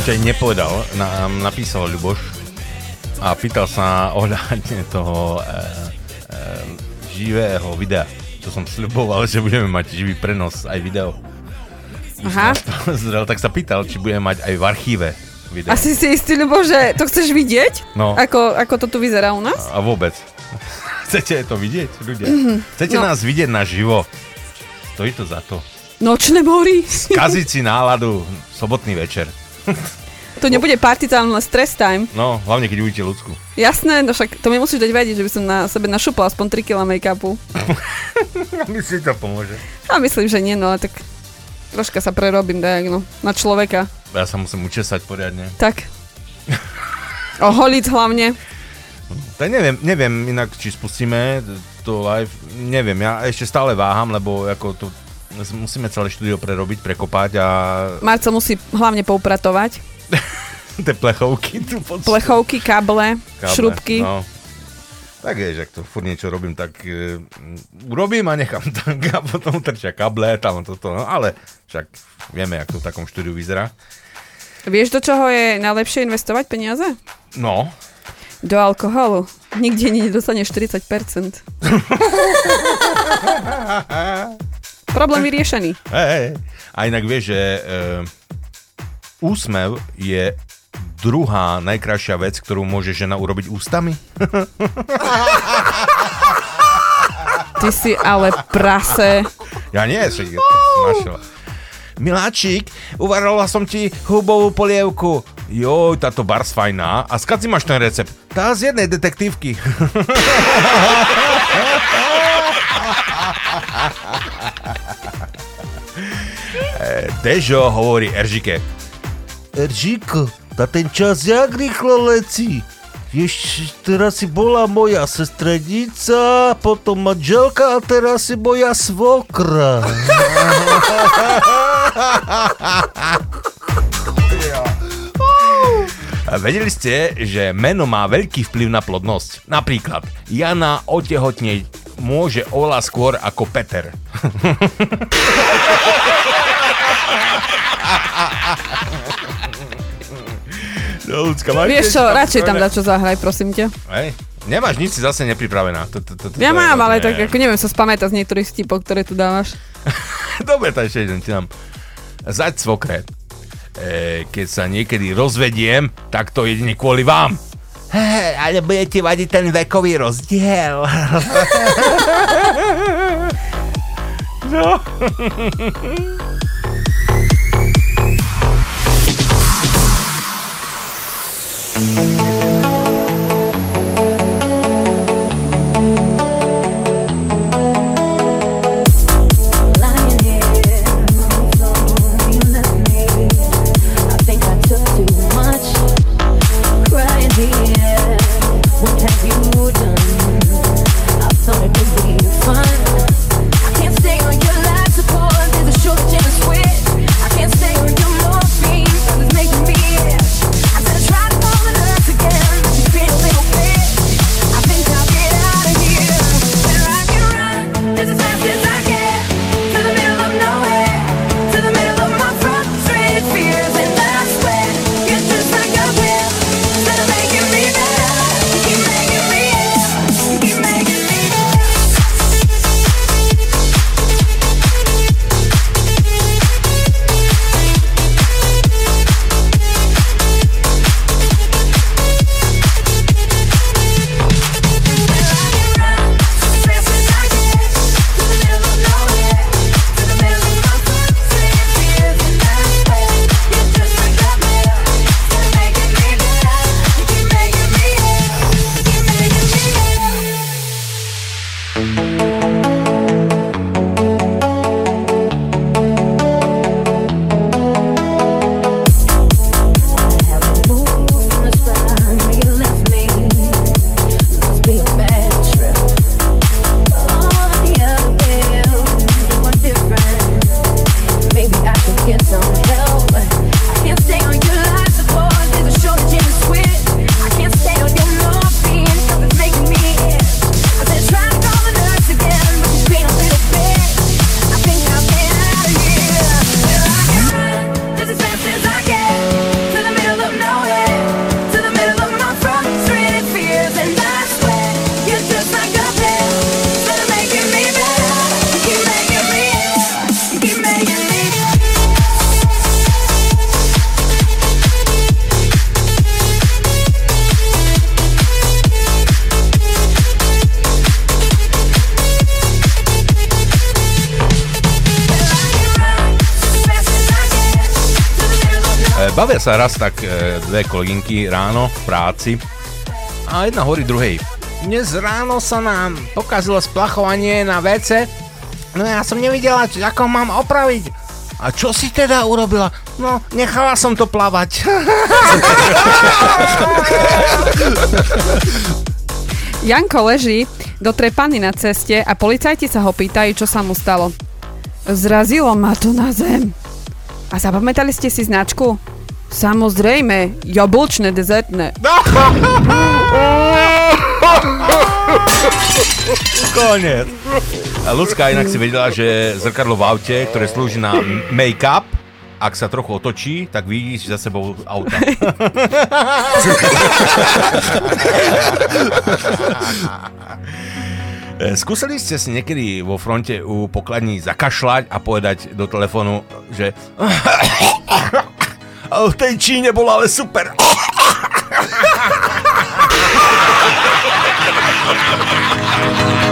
Som ťa aj nepovedal, nám napísal Ľuboš a pýtal sa ohľadne toho e, e, živého videa, čo som sľuboval, že budeme mať živý prenos aj video. Aha. Zrel, tak sa pýtal, či budeme mať aj v archíve video. Asi si istý, Ľubo, že to chceš vidieť? No. Ako, ako to tu vyzerá u nás? A vôbec. Chcete to vidieť, ľudia? Mhm. Chcete No. nás vidieť naživo? Stojí to za to. Nočné mory. Kaziť si náladu sobotný večer. To nebude party time, ale stress time. No, hlavne keď uvidíte ľudskú. Jasné, no však to mi musíš dať vedieť, že by som na sebe našupla aspoň 3 kg make-upu. Myslím, to pomôže. A myslím, že nie, no ale tak troška sa prerobím, tak no, na človeka. Ja sa musím učesať poriadne. Tak. Oholiť hlavne. Tak neviem, neviem inak, či spustíme to live. Neviem, ja ešte stále váham, lebo ako to musíme celé štúdio prerobiť, prekopať a Marco musí hlavne poupratovať. tie plechovky tu pod Plechovky, káble, Káble, šrubky. No. Tak vieš, ak to furt niečo robím, tak e, urobím a nechám tak a potom trčia kable, tam toto, no ale však vieme, jak to v takom štúdiu vyzerá. Vieš, do čoho je najlepšie investovať peniaze? No, Do alkoholu. Nikde nedostaneš 40%. Problém vyriešený. hej, hej. A inak vieš, že e, úsmev je druhá najkrajšia vec, ktorú môže žena urobiť ústami. Ty si ale prase. Ja nie, som našiel. Miláčik, uvarovala som ti hubovú polievku. Joj, táto bars fajná. A skad si máš ten recept? Tá z jednej detektívky. Dežo hovorí Eržike. Eržiko, tá ten čas jak rýchlo lecí. Vieš, teraz si bola moja sestrednica, potom manželka a teraz si moja svokra. Vedeli ste, že meno má veľký vplyv na plodnosť? Napríklad, Jana otehotneť môže oveľa skôr ako Peter. No, ľudská, Vieš čo, radšej tam dať čo zahraj, prosím ťa. Hej, nemáš nič si zase nepripravená. To, to, to, to, Ja mám, ale tak ako neviem sa spamätať z niektorých stipov, ktoré tu dávaš. Dobre, tak ešte jeden ti dám. Zať svokre. E, keď sa niekedy rozvediem, tak to jedine kvôli vám. Hej, ale bude ti vadiť ten vekový rozdiel. No. Fun. I sa raz tak e, dve kolegynky ráno v práci a jedna hovorí druhej. Dnes ráno sa nám pokazilo splachovanie na WC, no ja som nevidela, čo, ako mám opraviť. A čo si teda urobila? No, nechala som to plavať. Janko leží do trepany na ceste a policajti sa ho pýtajú, čo sa mu stalo. Zrazilo ma to na zem. A zapamätali ste si značku? Samozrejme, jablčné dezertné. Konec. Ľudská inak si vedela, že zrkadlo v aute, ktoré slúži na make-up, ak sa trochu otočí, tak vidíš za sebou auta. Skúsili ste si niekedy vo fronte u pokladní zakašľať a povedať do telefónu, že "Ale v tej Číne bolo ale super. It's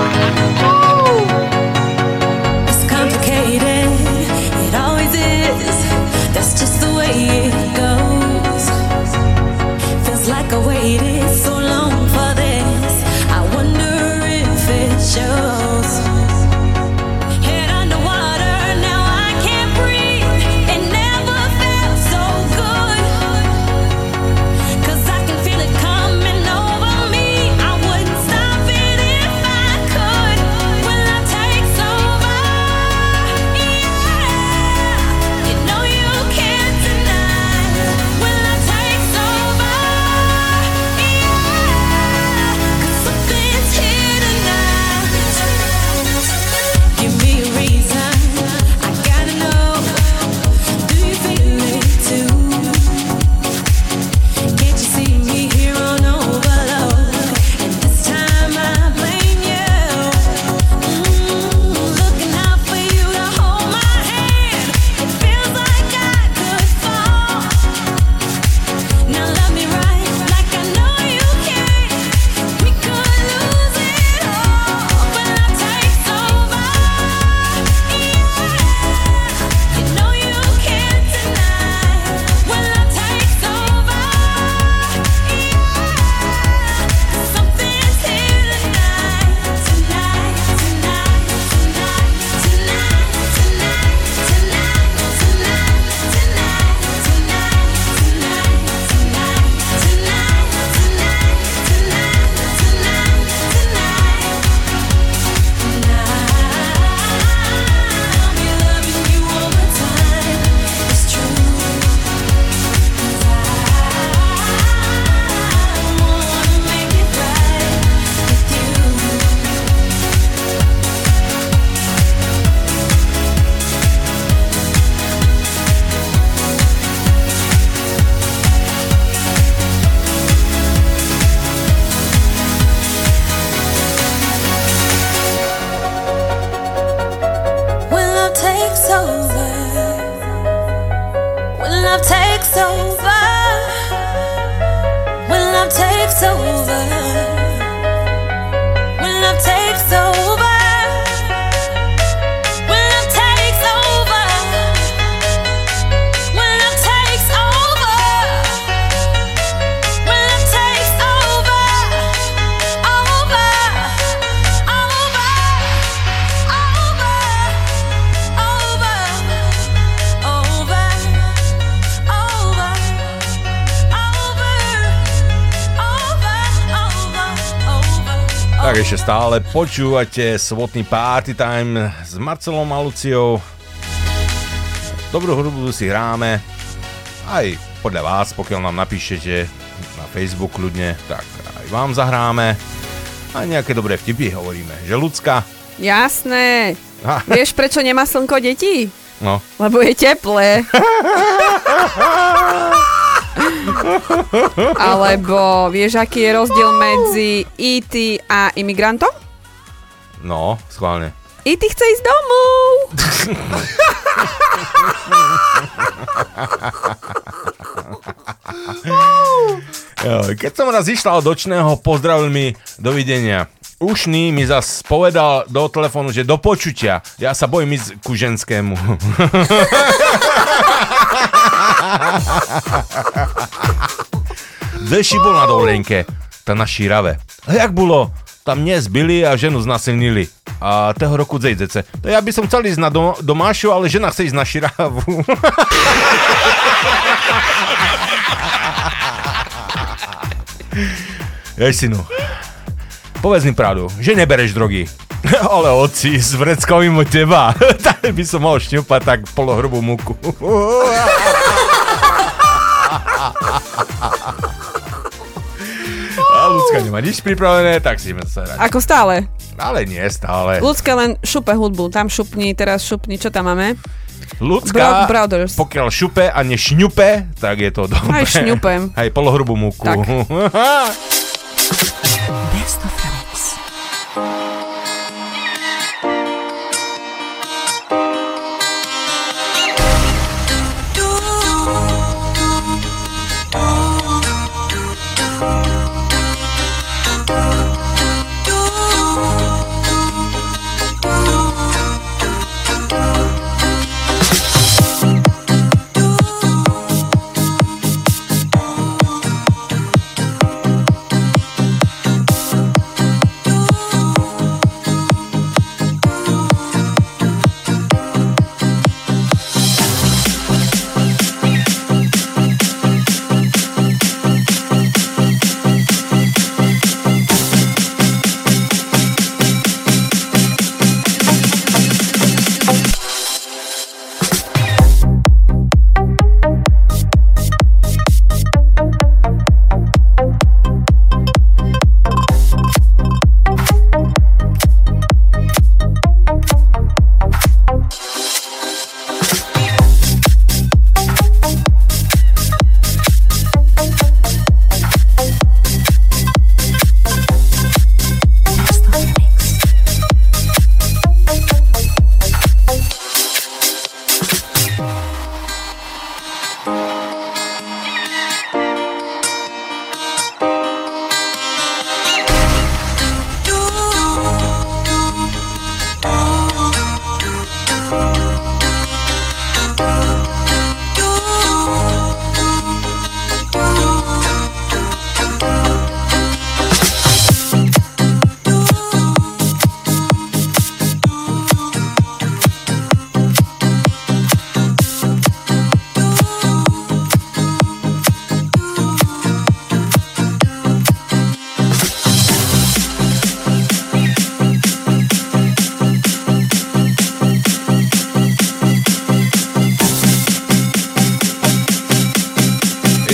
ešte stále počúvate Svotný Party Time s Marcelom a Luciou. Dobrú hudbu si hráme. Aj podľa vás, pokiaľ nám napíšete na Facebook ľudne, tak aj vám zahráme. A nejaké dobré vtipy hovoríme. Že ľudská? Jasné. Ha. Vieš, prečo nemá slnko detí? No. Lebo je teplé. Alebo vieš, aký je rozdiel medzi E.T. a imigrantom? No, schválne. E.T. chce ísť domov. Keď som raz išla od očného, pozdravil mi, dovidenia. Ušný mi zas povedal do telefónu, že do počutia. Ja sa bojím ísť ku ženskému. Deši bol na dovolenke, ta na šírave. A jak bolo? Tam mne zbili a ženu znasilnili. A toho roku zejdece. To ja by som chcel ísť na do, domášu, ale žena chce ísť na širávu. Jej, synu, povedz mi pravdu, že nebereš drogy. Ale oci, s vreckou mimo teba, tak by som mohol šňupať tak polohrubú múku. A ľudská nemá nič pripravené, tak si sa hrať. Ako stále. Ale nie stále. Ľudské len šupe hudbu. Tam šupni, teraz šupni. Čo tam máme? Ľudská, Bro- Brothers. pokiaľ šupe a nešňupe, tak je to dobré. Aj šňupem. Aj polohrubú múku. Tak. Best of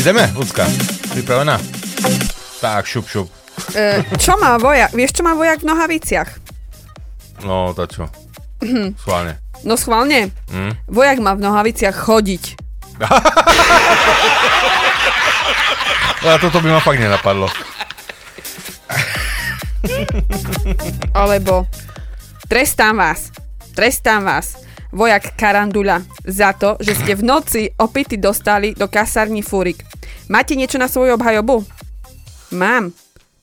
Ideme, ľudská. Pripravená? Tak, šup, šup. E, čo má vojak? Vieš, čo má vojak v nohaviciach? No, to čo? Schválne. No schválne. Hm? Vojak má v nohaviciach chodiť. A toto by ma fakt nenapadlo. Alebo trestám vás, trestám vás, vojak Karandula, za to, že ste v noci opity dostali do kasárni Fúrik. Máte niečo na svoju obhajobu? Mám.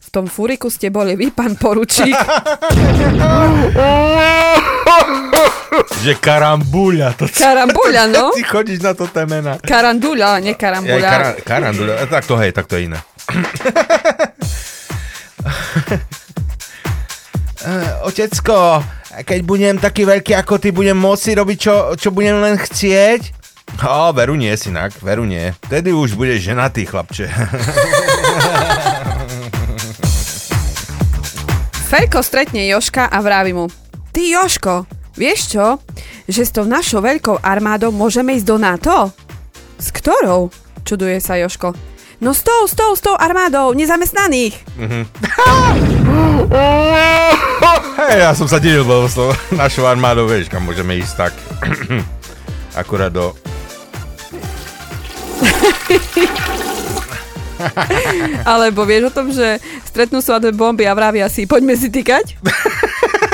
V tom Fúriku ste boli vy, pán poručík. Že karambuľa. To Karambuľa, no. Ty chodíš na to temena. Karandula, nie Ja, karambuľa. kara, karanduľa. Tak to hej, tak to je iné. Eh, Otecko, keď budem taký veľký ako ty, budem môcť si robiť, čo, čo budem len chcieť? O, veru nie, synak, veru nie. Vtedy už budeš ženatý, chlapče. Fejko stretne Joška a vraví mu Ty Joško, vieš čo? Že s tou našou veľkou armádou môžeme ísť do NATO? S ktorou? Čuduje sa Joško. No s tou, s tou, s tou armádou nezamestnaných. Mhm. Hej, ja som sa divil, lebo s tou našou armádou, vieš, kam môžeme ísť tak. Akurát do... Alebo vieš o tom, že stretnú sa dve bomby a vravia si, poďme si týkať?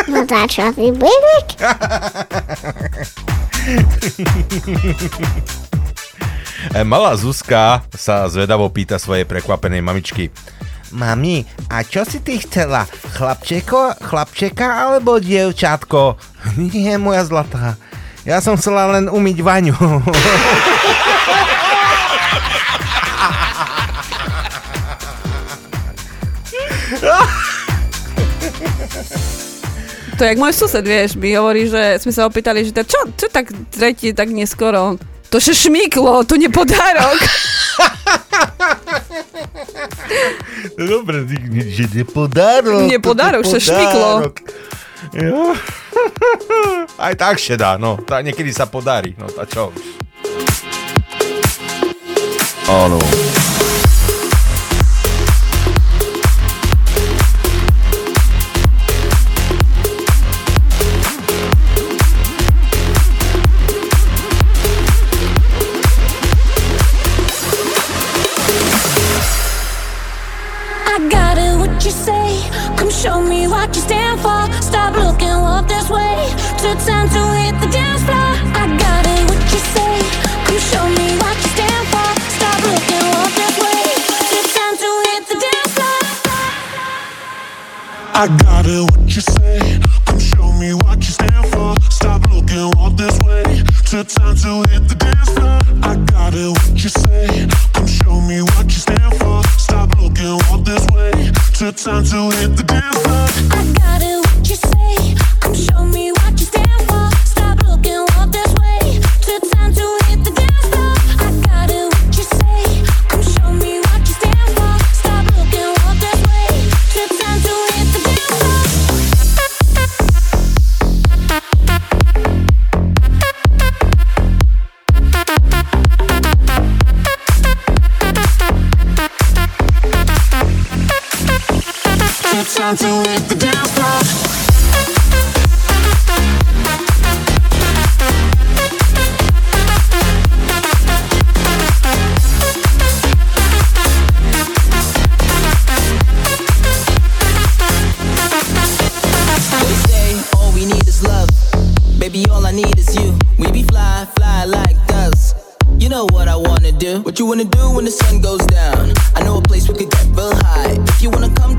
No to čo, vybílik? E, Malá Zuzka sa zvedavo pýta svojej prekvapenej mamičky. Mami, a čo si ty chcela? Chlapčeko, chlapčeka alebo dievčatko? Nie, moja zlatá. Ja som chcela len umyť vaňu. To je jak môj sused, vieš, mi hovorí, že sme sa opýtali, že čo, čo tak tretí tak neskoro? To še šmyklo, to nie podárok. Dobre, že nepodárok. Nie podárok, že šmyklo. Jo. Aj tak še dá, no. Tá niekedy sa podarí, no a čo už. Áno. I got it, what you say? Come show me what you stand for. Stop looking, walk this way. Took time to hit the dance floor. I got it, what you say? Come show me what you stand I got it, what you say? Come show me what you stand for. Stop looking, walk this way. Took time to hit the dance floor. I got it, what you say? Come show me what you stand for. Stop looking, this way. Time to hit the dance floor. I got it, what you say? Come show me what you stand for. Stop looking, this way. Took time to fly, fly like doves. You know what I wanna do. What you wanna do when the sun goes down? I know a place we could get real high. If you wanna come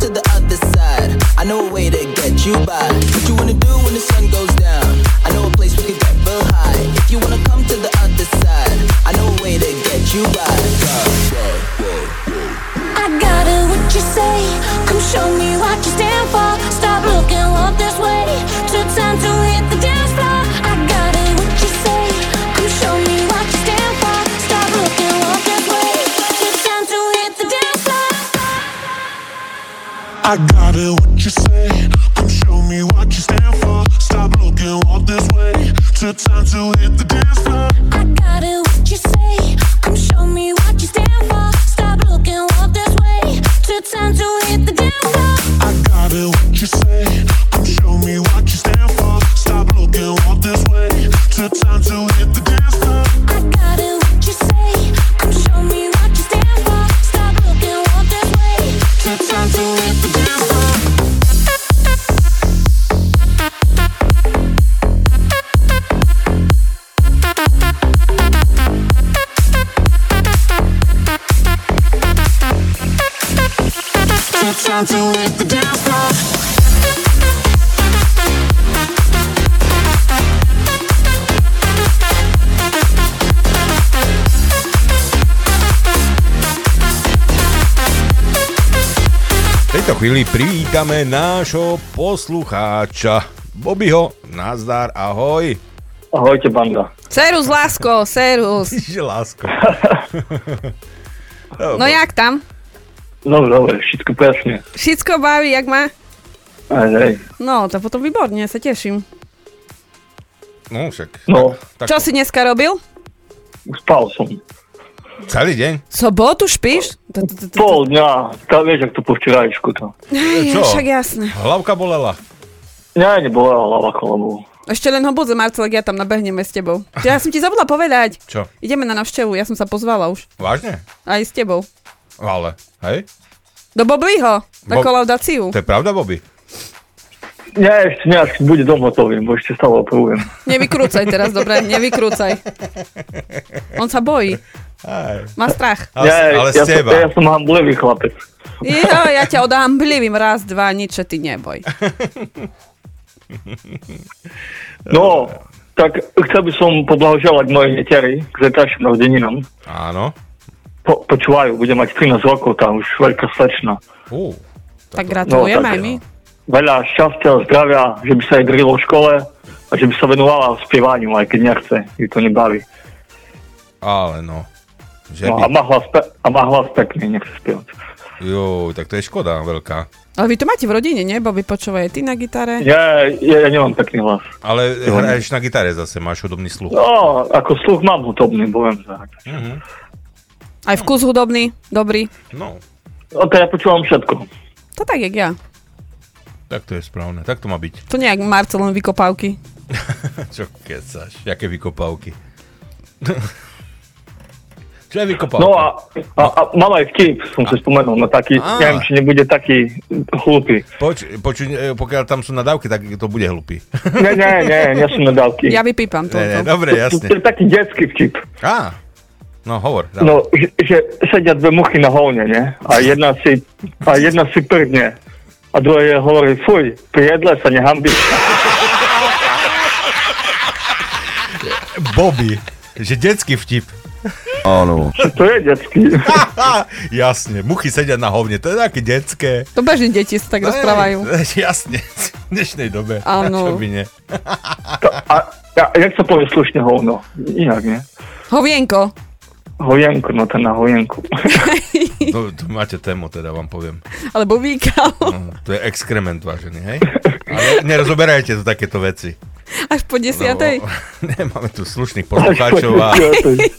know a way to get you by. What you wanna do when the sun goes down? I know a place we could get real high. If you wanna come to the other side, I know a way to get you by. I got it, what you say? Come show me what you stand for. Stop looking, walk this way. Took time to hit the dance floor. I got it, what you say? Come show me what you stand for. Stop looking, walk this way. Took time to hit the dance floor. I got it, chvíli privítame nášho poslucháča Bobbyho. Nazdar, ahoj. Ahojte, banda. Serus, lásko, serus. Že lásko. No jak tam? No dobre, všetko presne. Všetko baví, jak má? Aj, aj. No, to potom výborne, sa teším. No však. No, Tak, Čo si dneska robil? spal som. Celý deň? Sobotu špíš? Pol dňa, tá vieš, ak to po včerajšku to. Čo? Však jasné. Hlavka bolela. Nie, nebola hlava kolemu. Ešte len ho budze, Marcelek, ja tam nabehneme s tebou. Ja som ti zabudla povedať. Čo? Ideme na navštevu, ja som sa pozvala už. Vážne? Aj s tebou. Ale, hej? Do Bobbyho, na Bo- kolaudáciu. To je pravda, Bobby? Nie, ešte keď bude dom hotový, bo ešte stále opravujem. Nevykrúcaj teraz, dobre? Nevykrúcaj. On sa bojí. Aj. Má strach. Ale, Nie, ale ja, z som, teba. ja som hamblivý chlapec. Jo, ja ťa odámblivím raz, dva, nič, ty neboj. No, tak chcel by som poblahoželať mojej neteri k zajtrajším narodeninám. Áno. po, počúvajú, bude mať 13 rokov, tá už veľká slečna. Uh, Tak gratulujeme tak, aj my. Veľa šťastia, zdravia, že by sa jej drilo v škole a že by sa venovala spievaniu, aj keď nechce, ju to nebaví. Ale no. Že No, by... a, má hlas pe- a má hlas pekný, nechce spievať. Jo, tak to je škoda veľká. Ale vy to máte v rodine, nie? Bo počúvaj ty na gitare. Ja, ja, ja nemám pekný hlas. Ale hraješ na gitare zase, máš hudobný sluch. No, ako sluch mám hudobný, budem zahrať. Mhm. Aj vkus hudobný, dobrý. No, No, to ja počúvam všetko. To tak, jak ja. Tak to je správne, tak to má byť. To nejak Marcel len vykopávky. Čo kecaš, jaké vykopávky. Čo je vykopávka? No a, a, a mám aj vtip, som si spomenul, no taký, Á. neviem, či nebude taký hlupý. Poč, počuj, e, pokiaľ tam sú nadávky, tak to bude hlupý. Nie, nie, nie, nie sú nadávky. Ja vypípam to. Ne, ne, dobre, To jasne. je taký detský vtip. Á, no hovor. dávaj. No, že, že sedia dve muchy na hovne, nie? A jedna si, a jedna si prdne. A druhá je hovorí, fuj, pri jedle sa nehambí. Bobby, že detský vtip. Áno. To je detský. Jasne, muchy sedia na hovne, to je také detské. To bežne deti sa tak rozprávajú. Ej, Jasne, v dnešnej dobe. Áno. Čo by nie? A, a jak sa povie slušne hovno? Inak, nie? Hovienko. Hojenko, no to na hojenku. To, to máte tému, teda vám poviem. Alebo výkal. No, to je exkrement, vážený, hej? Ale nerozoberajte tu takéto veci. Až po desiatej. No, nemáme tu slušných poslucháčov a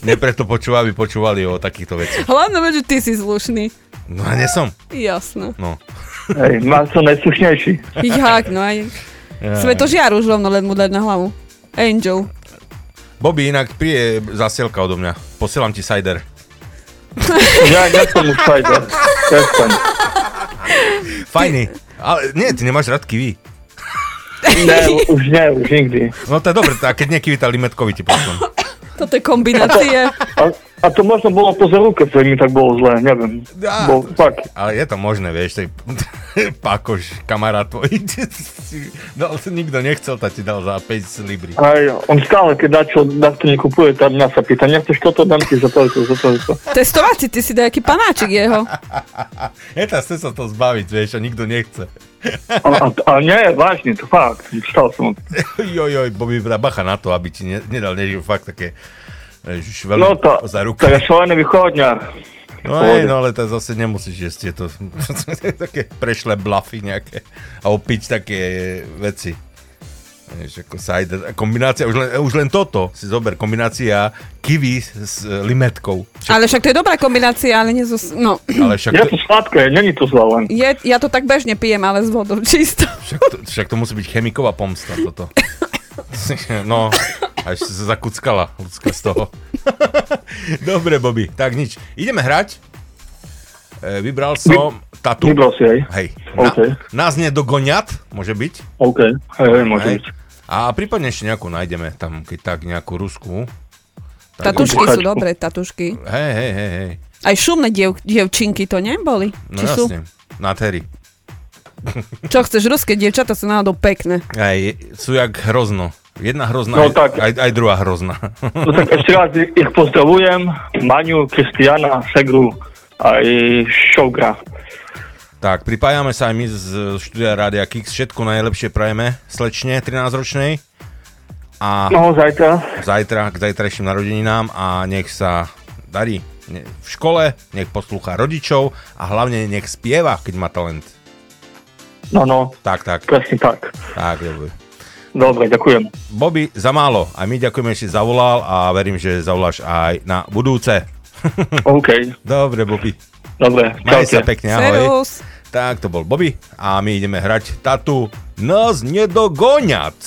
nepreto počúva, aby počúvali o takýchto veciach. Hlavne, že ty si slušný. No a nesom. Jasné. No. Hej, má som najslušnejší. Jak, no aj. Svetožiar už rovno len mu dať na hlavu. Angel. Bobby, inak príde zasielka odo mňa. Posielam ti cider. Ja nechcem už cider. Prestaň. Fajný. Ale nie, ty nemáš rád kiwi. Ne, už nie, už nikdy. No to je dobre, tak keď nie kiwi, tak limetkovi ti pošlem. Toto je kombinácie. A, to možno bolo po zrúke, že mi tak bolo zle, neviem. Á, Bo, fakt. Ale je to možné, vieš, tej pakoš, kamarát tvoj. No, nikto nechcel, tak ti dal za 5 libry. Aj, on stále, keď dačo, to nekupuje, tak mňa sa pýta, nechceš toto, dám ti za toľko, za toľko. Testovací, ty si nejaký panáčik jeho. Je to, chce sa to zbaviť, vieš, a nikto nechce. A, a, a nie, vážne, to fakt. Čítal som. Joj, joj, Bobby, dá bacha na to, aby ti ne, nedal niečo fakt také Ježiš, veľmi No to, za to je šalený východňar. No aj, no ale to zase nemusíš jesť tieto také prešlé blafy nejaké a opiť také veci. Vieš, ako cider. Kombinácia, už len, už len toto si zober, kombinácia kiwi s e, limetkou. Ale však to je dobrá kombinácia, ale nie so... No. Ale však Je to, to sladké, není to zle len. Je, ja to tak bežne pijem, ale s vodou čisto. však, to, však to musí byť chemiková pomsta toto. No, až sa zakuckala ľudská z toho. Dobre, Bobby, tak nič. Ideme hrať. E, vybral som tatu. Vybral si, hej? Hej. Na, OK. Nás nedogoniat, môže byť. OK, hej, hej, môže Hej. byť. A prípadne ešte nejakú nájdeme tam, keď tak nejakú rusku. Tak- Tatušky sú dobré, tatušky. Hej, hej, hej, hej. Aj šumné diev, dievčinky to neboli? No Či sú? jasne, nádhery. Čo chceš, ruské dievčata sú náhodou pekné. Aj, sú jak hrozno. Jedna hrozná, No aj, tak. aj, aj druhá hrozná. No tak ešte raz ich pozdravujem. Maňu, Kristiana, Segru aj Šogra. tak, pripájame sa aj my z štúdia Rádia Kix. Všetko najlepšie prajeme slečne 13-ročnej. A No, zajtra. zajtra k zajtrajším narodeninám a nech sa darí v škole, nech poslúcha rodičov a hlavne nech spieva, keď má talent. No, no, Tak, tak, presne tak. tak, dobre. Dobre, ďakujem. Bobby, za málo. A my ďakujeme, že si zavolal a verím, že zavoláš aj na budúce. OK, Dobre, Bobby. dobre, Maj sa pekne, ahoj. Serus. Tak, to bol Bobby a my ideme hrať tatu Nás nedogoniac.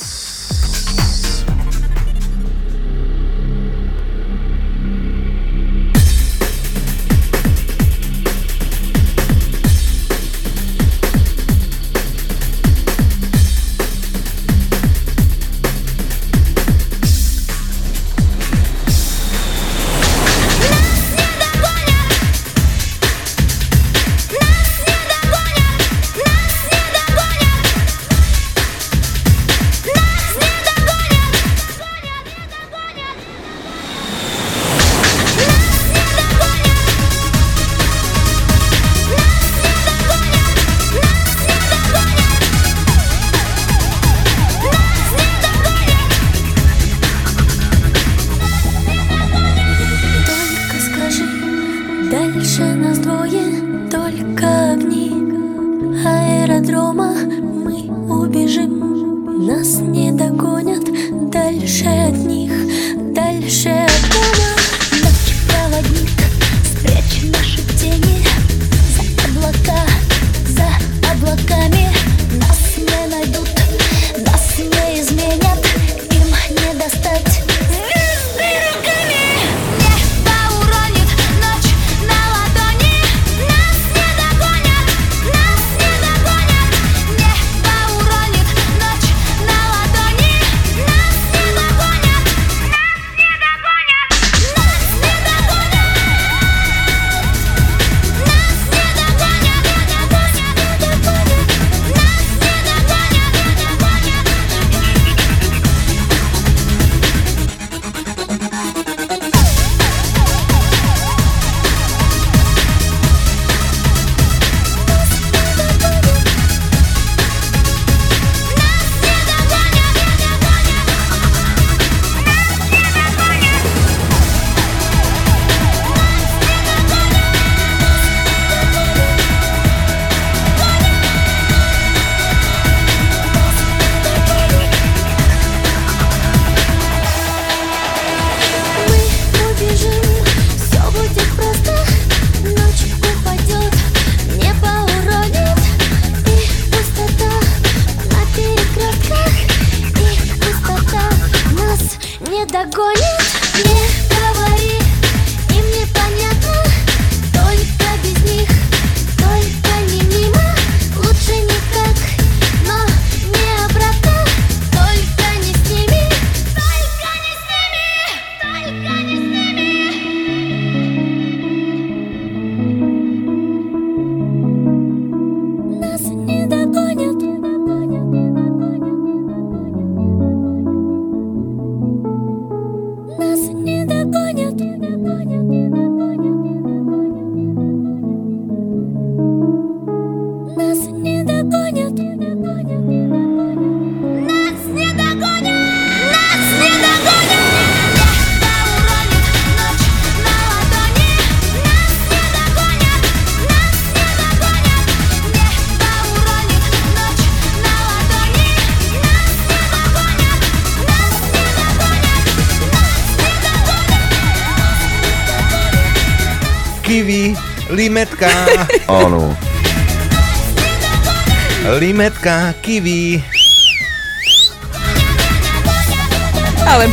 не догонят, не догонят. Limetka, kiwi. Ale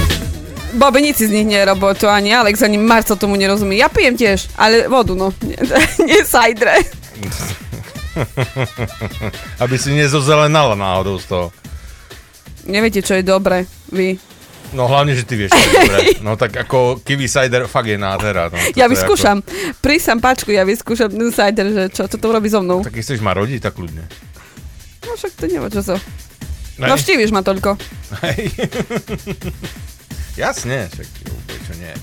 Bobe, nic si z nich nerobí, to ani Alex, ani Marco tomu nerozumie. Ja pijem tiež, ale vodu, no. Nie, nie sajdre. Aby si nezozelenala náhodou z toho. Neviete, čo je dobre, vy. No hlavne, že ty vieš, čo je dobré. No tak ako kiwi cider fakt je nádhera. No, Ja vyskúšam. Prísam pačku, ja vyskúšam ten cider, že čo, čo to robí so mnou. Ako, tak keď chceš ma rodiť, tak kľudne. No však to nevá, čo. Ne. No vštíviš ma toľko. Hej. Jasne, však úplne čo nie.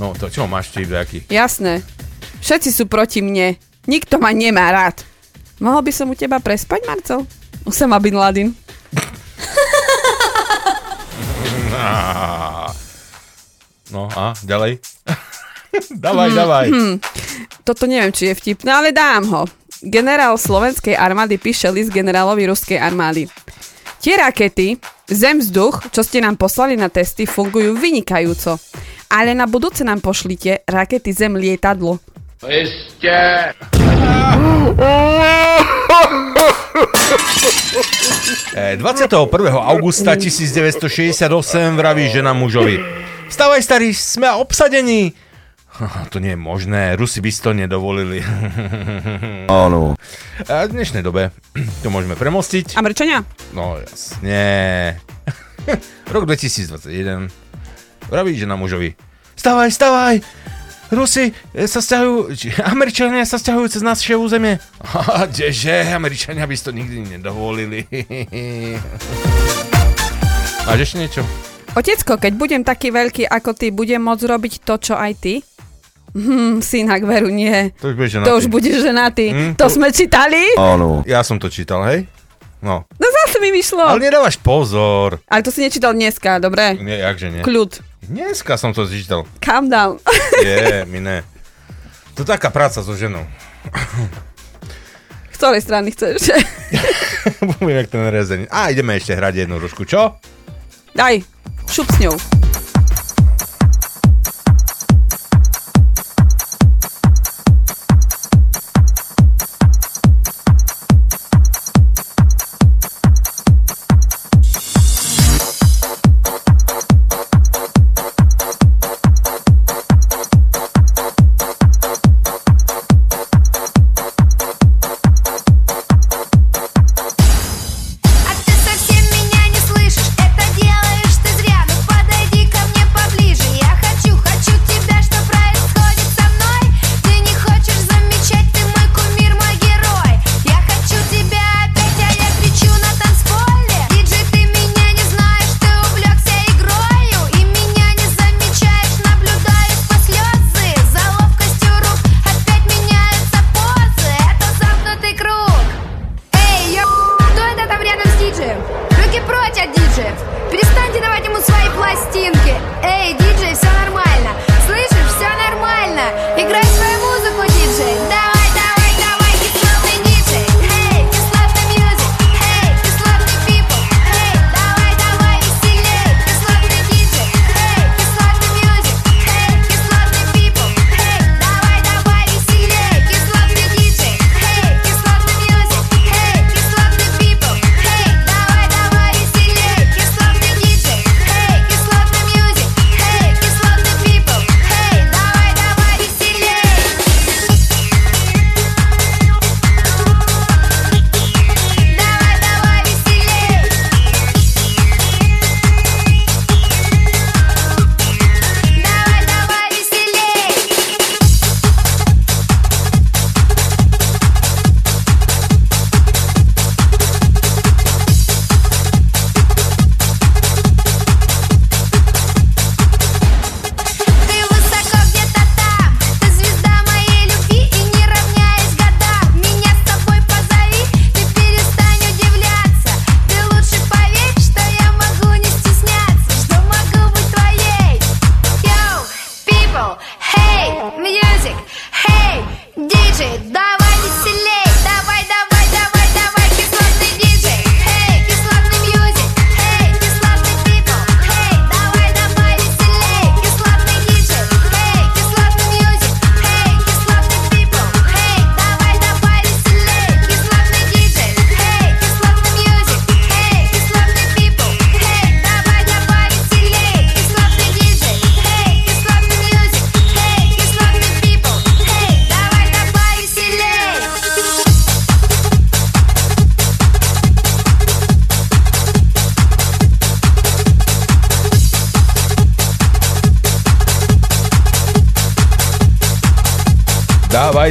No to čo máš vtip nejaký? Jasné. Všetci sú proti mne. Nikto ma nemá rád. Mohol by som u teba prespať, Marcel? Usama Bin Laden. No a ďalej? davaj, davaj. Hm. Toto neviem, či je vtipné, ale dám ho. Generál slovenskej armády píše list generálovi ruskej armády. Tie rakety, zem vzduch, čo ste nám poslali na testy, fungujú vynikajúco. Ale na budúce nám pošlite rakety zem lietadlo. Ste... E, 21. augusta 1968 vraví žena mužovi. Vstávaj starý, sme obsadení. To nie je možné, Rusi by si to nedovolili. Áno. A v dnešnej dobe to môžeme premostiť. Američania? No jasne. Rok 2021. Vraví žena mužovi. Vstávaj, vstávaj! Rusi e, sa stiahujú, Američania sa stiahujú cez naše územie. Haha, Kdeže, Američania by si to nikdy nedovolili. Máš ešte niečo? Otecko, keď budem taký veľký ako ty, budem môcť robiť to, čo aj ty? Hm, synak, veru nie. To už budeš ženatý. To už budeš ženatý. Hm, to sme čítali? Áno. Ja som to čítal, hej? No. No zase mi vyšlo. Ale nedávaš pozor. Ale to si nečítal dneska, dobre? Nie, jakže nie. Kľud. Dneska som to čítal. Calm down. Je, my ne. To je taká práca so ženou. Z ktorej strany chceš? Budem jak ten rezeň. A ideme ešte hrať jednu trošku, čo? Daj, šup s ňou.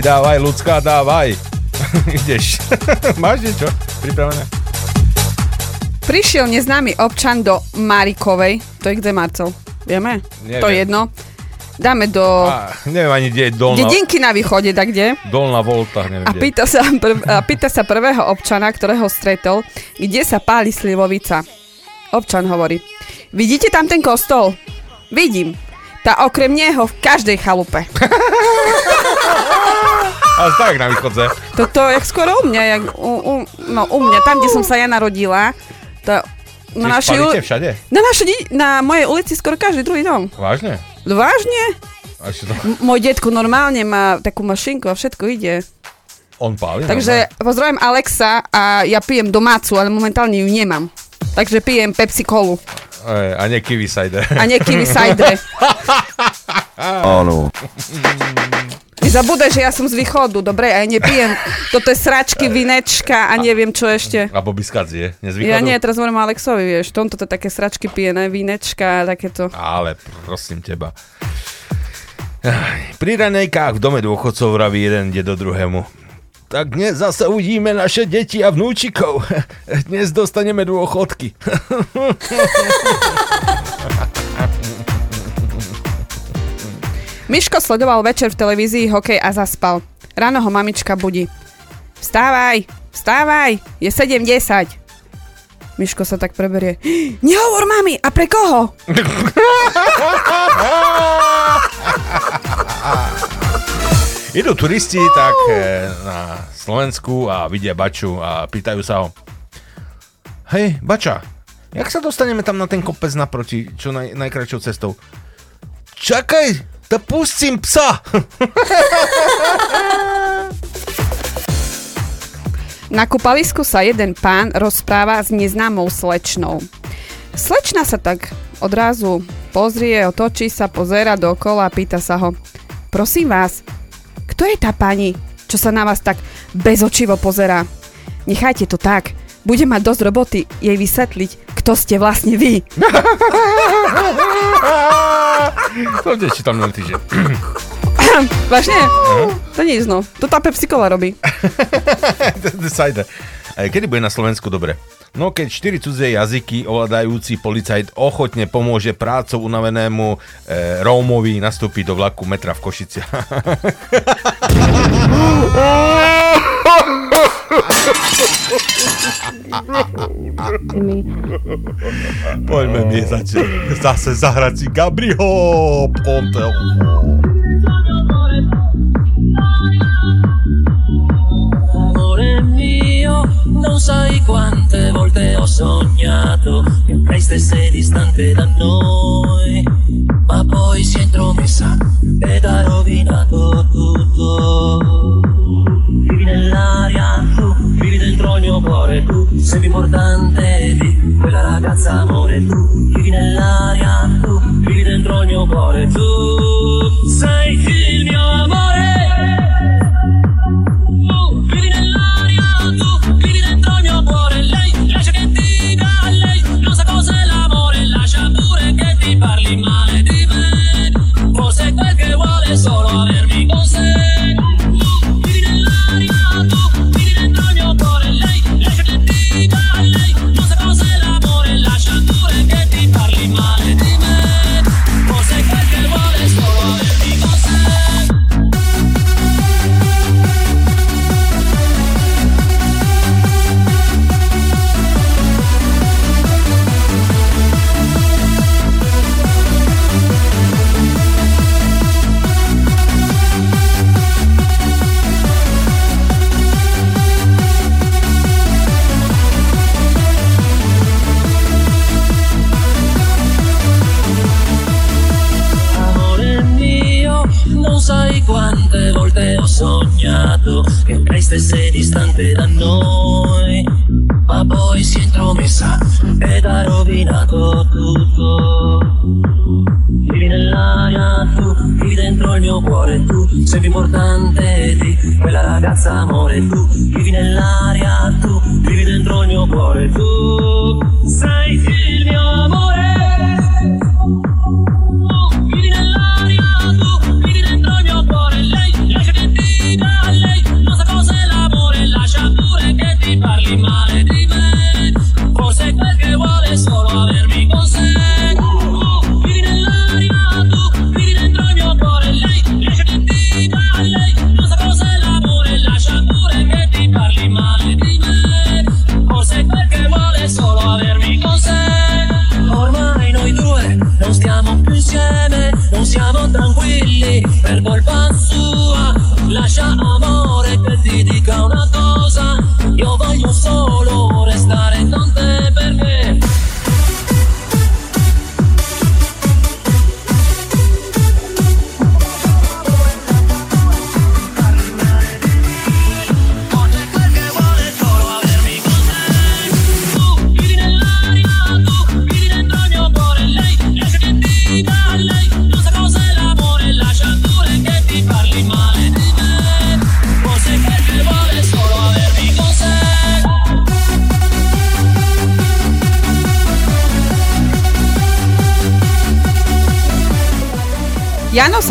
Dávaj, ľudská, dávaj. Ideš. Máš niečo pripravené? Prišiel neznámy občan do Marikovej, to je kde Marcel? Vieme? Neviem. To je jedno. Dáme do Á, neviem ani, kde je dolná, dedinky na východe, tak kde? dolná volta, neviem, A pýta sa, prv, a pýta sa prvého občana, ktorého stretol, kde sa páli slivovica. Občan hovorí, vidíte tam ten kostol? Vidím. Tá okrem neho v každej chalupe. Ale tak na východze. Toto jak skoro u mňa, jak u, u, no u mňa, tam, kde som sa ja narodila, to na našej, uli- všade? na, našej, na mojej ulici skoro každý druhý dom. Vážne? Vážne? A to... M- môj detko normálne má takú mašinku a všetko ide. On páli? Takže pozdravím Alexa a ja pijem domácu, ale momentálne ju nemám. Takže pijem Pepsi Colu a nie kiwi cider. a nie kiwi cider. Áno. Nezabúdaj, že ja som z východu, dobre, a ja nepijem toto je sračky, vinečka a neviem čo ešte. A Bobby Scatz je? Nie z Ja východu? nie, teraz hovorím Alexovi, vieš, tomto to také sračky pije, ne, vínečka a takéto. Ale prosím teba. Aj, Pri ranejkách v dome dôchodcov vraví jeden dedo druhému. Tak dnes zase uvidíme naše deti a vnúčikov. Dnes dostaneme dôchodky. Miško sledoval večer v televízii hokej a zaspal. Ráno ho mamička budí. Vstávaj, vstávaj, je 7.10. Miško sa tak preberie. Nehovor mami, a pre koho? Idú turisti tak e, na Slovensku a vidia Baču a pýtajú sa ho Hej, Bača, jak sa dostaneme tam na ten kopec naproti, čo naj, najkračšou cestou? Čakaj, to pustím psa. Na kúpalisku sa jeden pán rozpráva s neznámou slečnou. Slečna sa tak odrazu pozrie, otočí sa, pozera dokola a pýta sa ho Prosím vás, kto je tá pani, čo sa na vás tak bezočivo pozerá? Nechajte to tak, budem mať dosť roboty jej vysvetliť, kto ste vlastne vy. To tiež čítam minulý týždeň. Vážne? To nie je no. To tá Pepsi Cola robí. Sajde. Kedy bude na Slovensku dobre? No keď štyri cudzie jazyky ovládajúci policajt ochotne pomôže prácou unavenému e, Rómovi nastúpiť do vlaku metra v Košici. Poďme mi zase, zase zahrať si Gabriho Ponte. Amore mio, non sai quante volte ho sognato che lei stesse distante da noi, ma poi si è intromessa ed ha rovinato tutto. Vivi nell'aria, tu vivi dentro il mio cuore, tu sei importante di quella ragazza amore, tu vivi nell'aria, tu vivi dentro il mio cuore, tu sei il mio amore. Tu vivi nell'aria, tu vivi dentro il mio cuore, lei lascia che ti dà, lei non sa cos'è l'amore, lascia pure che ti parli male di me, forse quel che vuole è solo avermi con sé.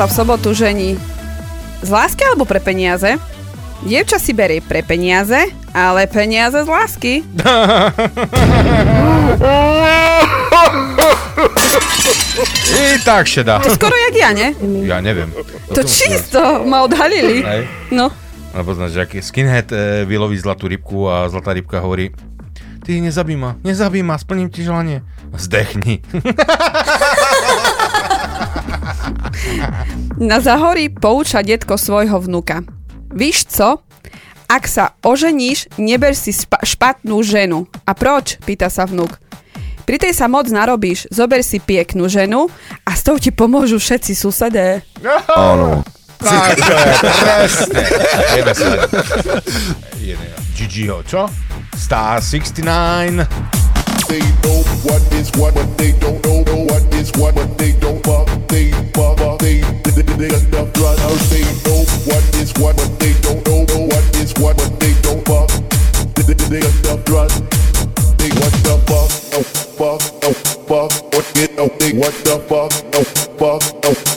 Sa v sobotu žení z lásky alebo pre peniaze? Dievča si berie pre peniaze, ale peniaze z lásky. I tak šedá. To skoro jak ja, ne? Ja neviem. To čisto ma odhalili. Hej. No. Lebo znáš, že skinhead e, vyloví zlatú rybku a zlatá rybka hovorí Ty nezabí ma, nezabí ma, splním ti želanie. Zdechni. Na Zahorí pouča detko svojho vnuka. Víš co? Ak sa oženíš, neber si spa- špatnú ženu. A proč? Pýta sa vnuk. Pri tej sa moc narobíš, zober si pieknú ženu a s tou ti pomôžu všetci susedé. Áno. Tak to je, presne. Ideme sa. Ideme. Gigiho, čo? Star 69. They know what is what, but they don't know, know what is what, but they don't fuck, they fuck, fuck, they, they, they, they enough drugs. They know what is what, but they don't know, know what is what, but they don't fuck, they, they, they enough drugs. They what the fuck, oh fuck, oh fuck, what get, oh they what the fuck, oh fuck, oh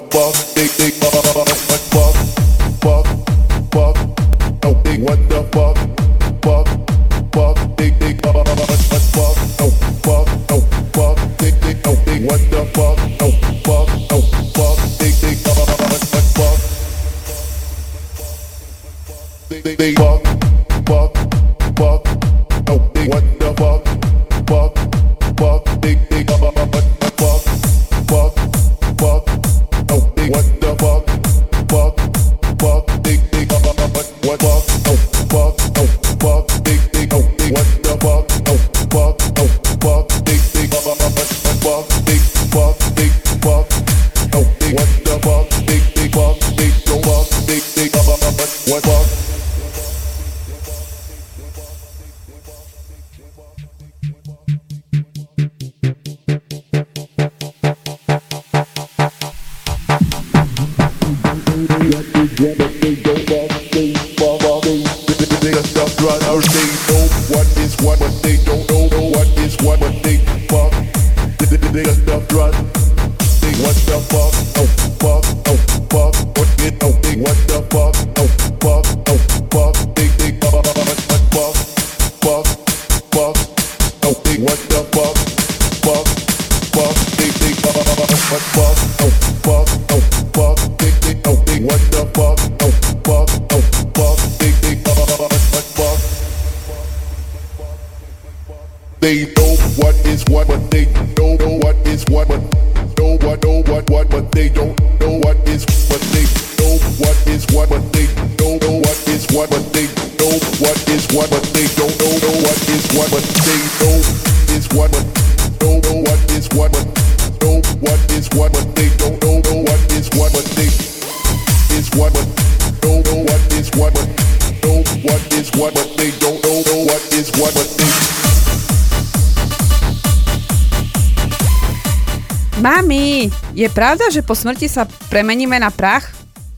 pravda, že po smrti sa premeníme na prach?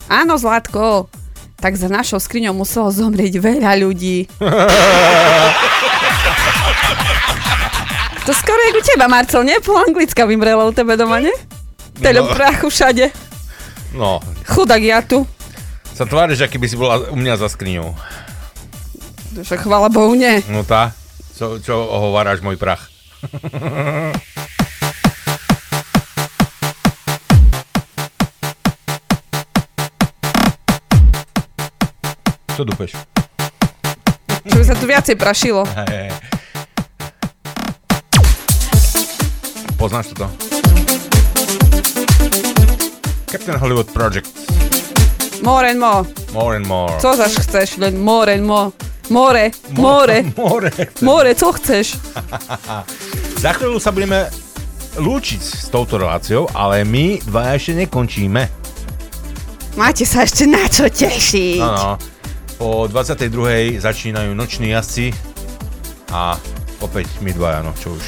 Áno, Zlatko. Tak za našou skriňou muselo zomrieť veľa ľudí. To skoro je u teba, Marcel, nie? Po anglicka vymrelo u tebe doma, nie? Teľom No. prachu všade. No, Chudák ja tu. sa tváriš, aký by si bola u mňa za skriňou. Však chvála Bohu, nie. No tá, čo, čo ohováraš môj prach. viacej prašilo. Hej. Poznáš toto? Captain Hollywood Project. More and more. More and more. Co zaš chceš? Len more and more. More, more, More. more, co chceš? Za chvíľu sa budeme lúčiť s touto reláciou, ale my dvaja ešte nekončíme. Máte sa ešte na čo tešiť. Áno. Po 22. začínajú noční jazdci a opäť my dvaja, no čo už.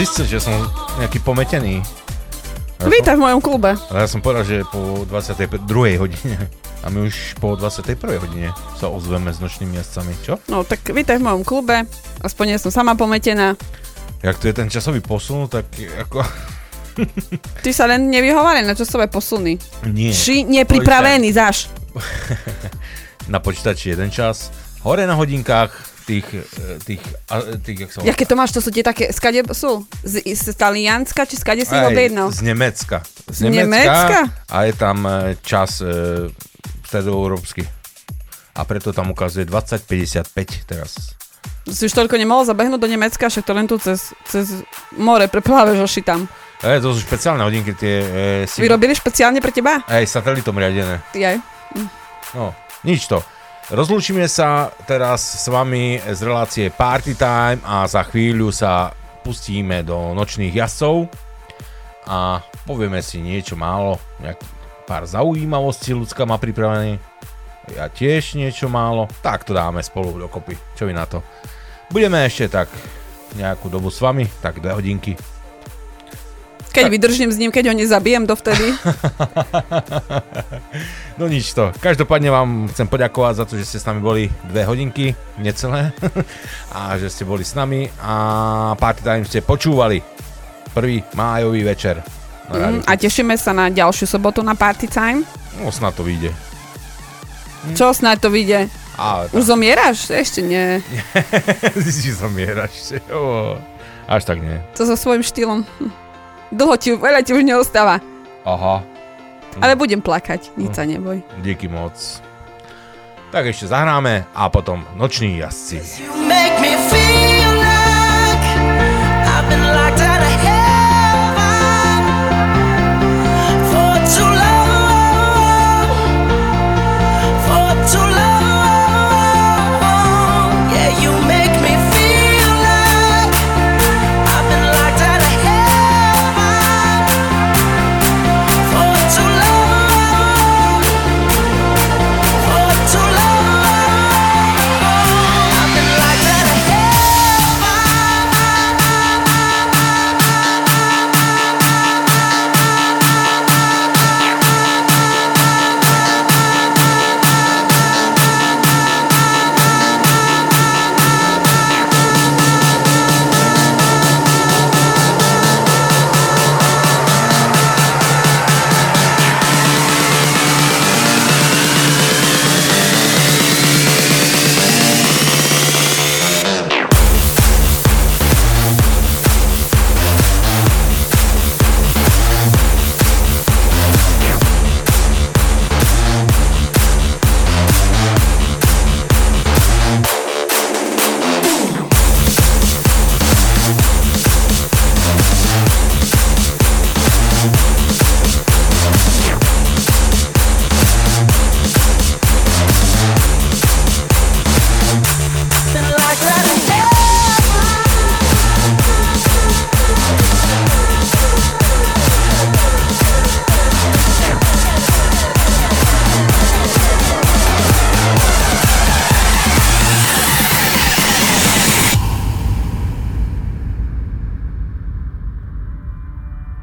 Zistil, že som nejaký pometený. Ja Vítaj v mojom klube. Ale ja som povedal, že po 22. hodine a my už po 21. hodine sa ozveme s nočnými jazdcami, čo? No tak vítaj v mojom klube. Aspoň nie som sama pometená. Jak tu je ten časový posun, tak ako... Ty sa len nevyhováraj na časové posuny. Nie. Ši nepripravený, zaš. Na počítači jeden čas, hore na hodinkách, tých, eh, tých, tých, jak sa Jaké to máš, to sú tie také, skade sú? Z, z Talianska, či skade si ich objednal? Z Nemecka. Z Nemecka? A je tam eh, čas e, stredoeurópsky. A preto tam ukazuje 2055 teraz. Si už toľko nemohol zabehnúť do Nemecka, však to len tu cez, cez more preplávaš oši tam. E, to sú špeciálne hodinky, tie... E, si... Vyrobili špeciálne pre teba? Aj satelitom riadené. Jaj. No, nič to. Rozlúčime sa teraz s vami z relácie Party Time a za chvíľu sa pustíme do nočných jazdcov a povieme si niečo málo, nejak pár zaujímavostí ľudská má pripravený. Ja tiež niečo málo, tak to dáme spolu dokopy. Čo vy na to? Budeme ešte tak nejakú dobu s vami, tak dve hodinky. Keď vydržím s ním, keď ho nezabijem dovtedy. No nič to. Každopádne vám chcem poďakovať za to, že ste s nami boli dve hodinky, necelé. a že ste boli s nami a Party Time ste počúvali. Prvý májový večer. Mm, a tešíme sa na ďalšiu sobotu na Party Time. No snad to vyjde. Čo snáď to vyjde? A, Už zomieraš? Ešte nie. Ty si zomieraš. Až tak nie. To so svojím štýlom. Hm. Dlho ti, veľa ti už neostáva. Aha. Ale budem plakať, nič sa neboj. Díky moc. Tak ešte zahráme a potom noční jazdci. You make me feel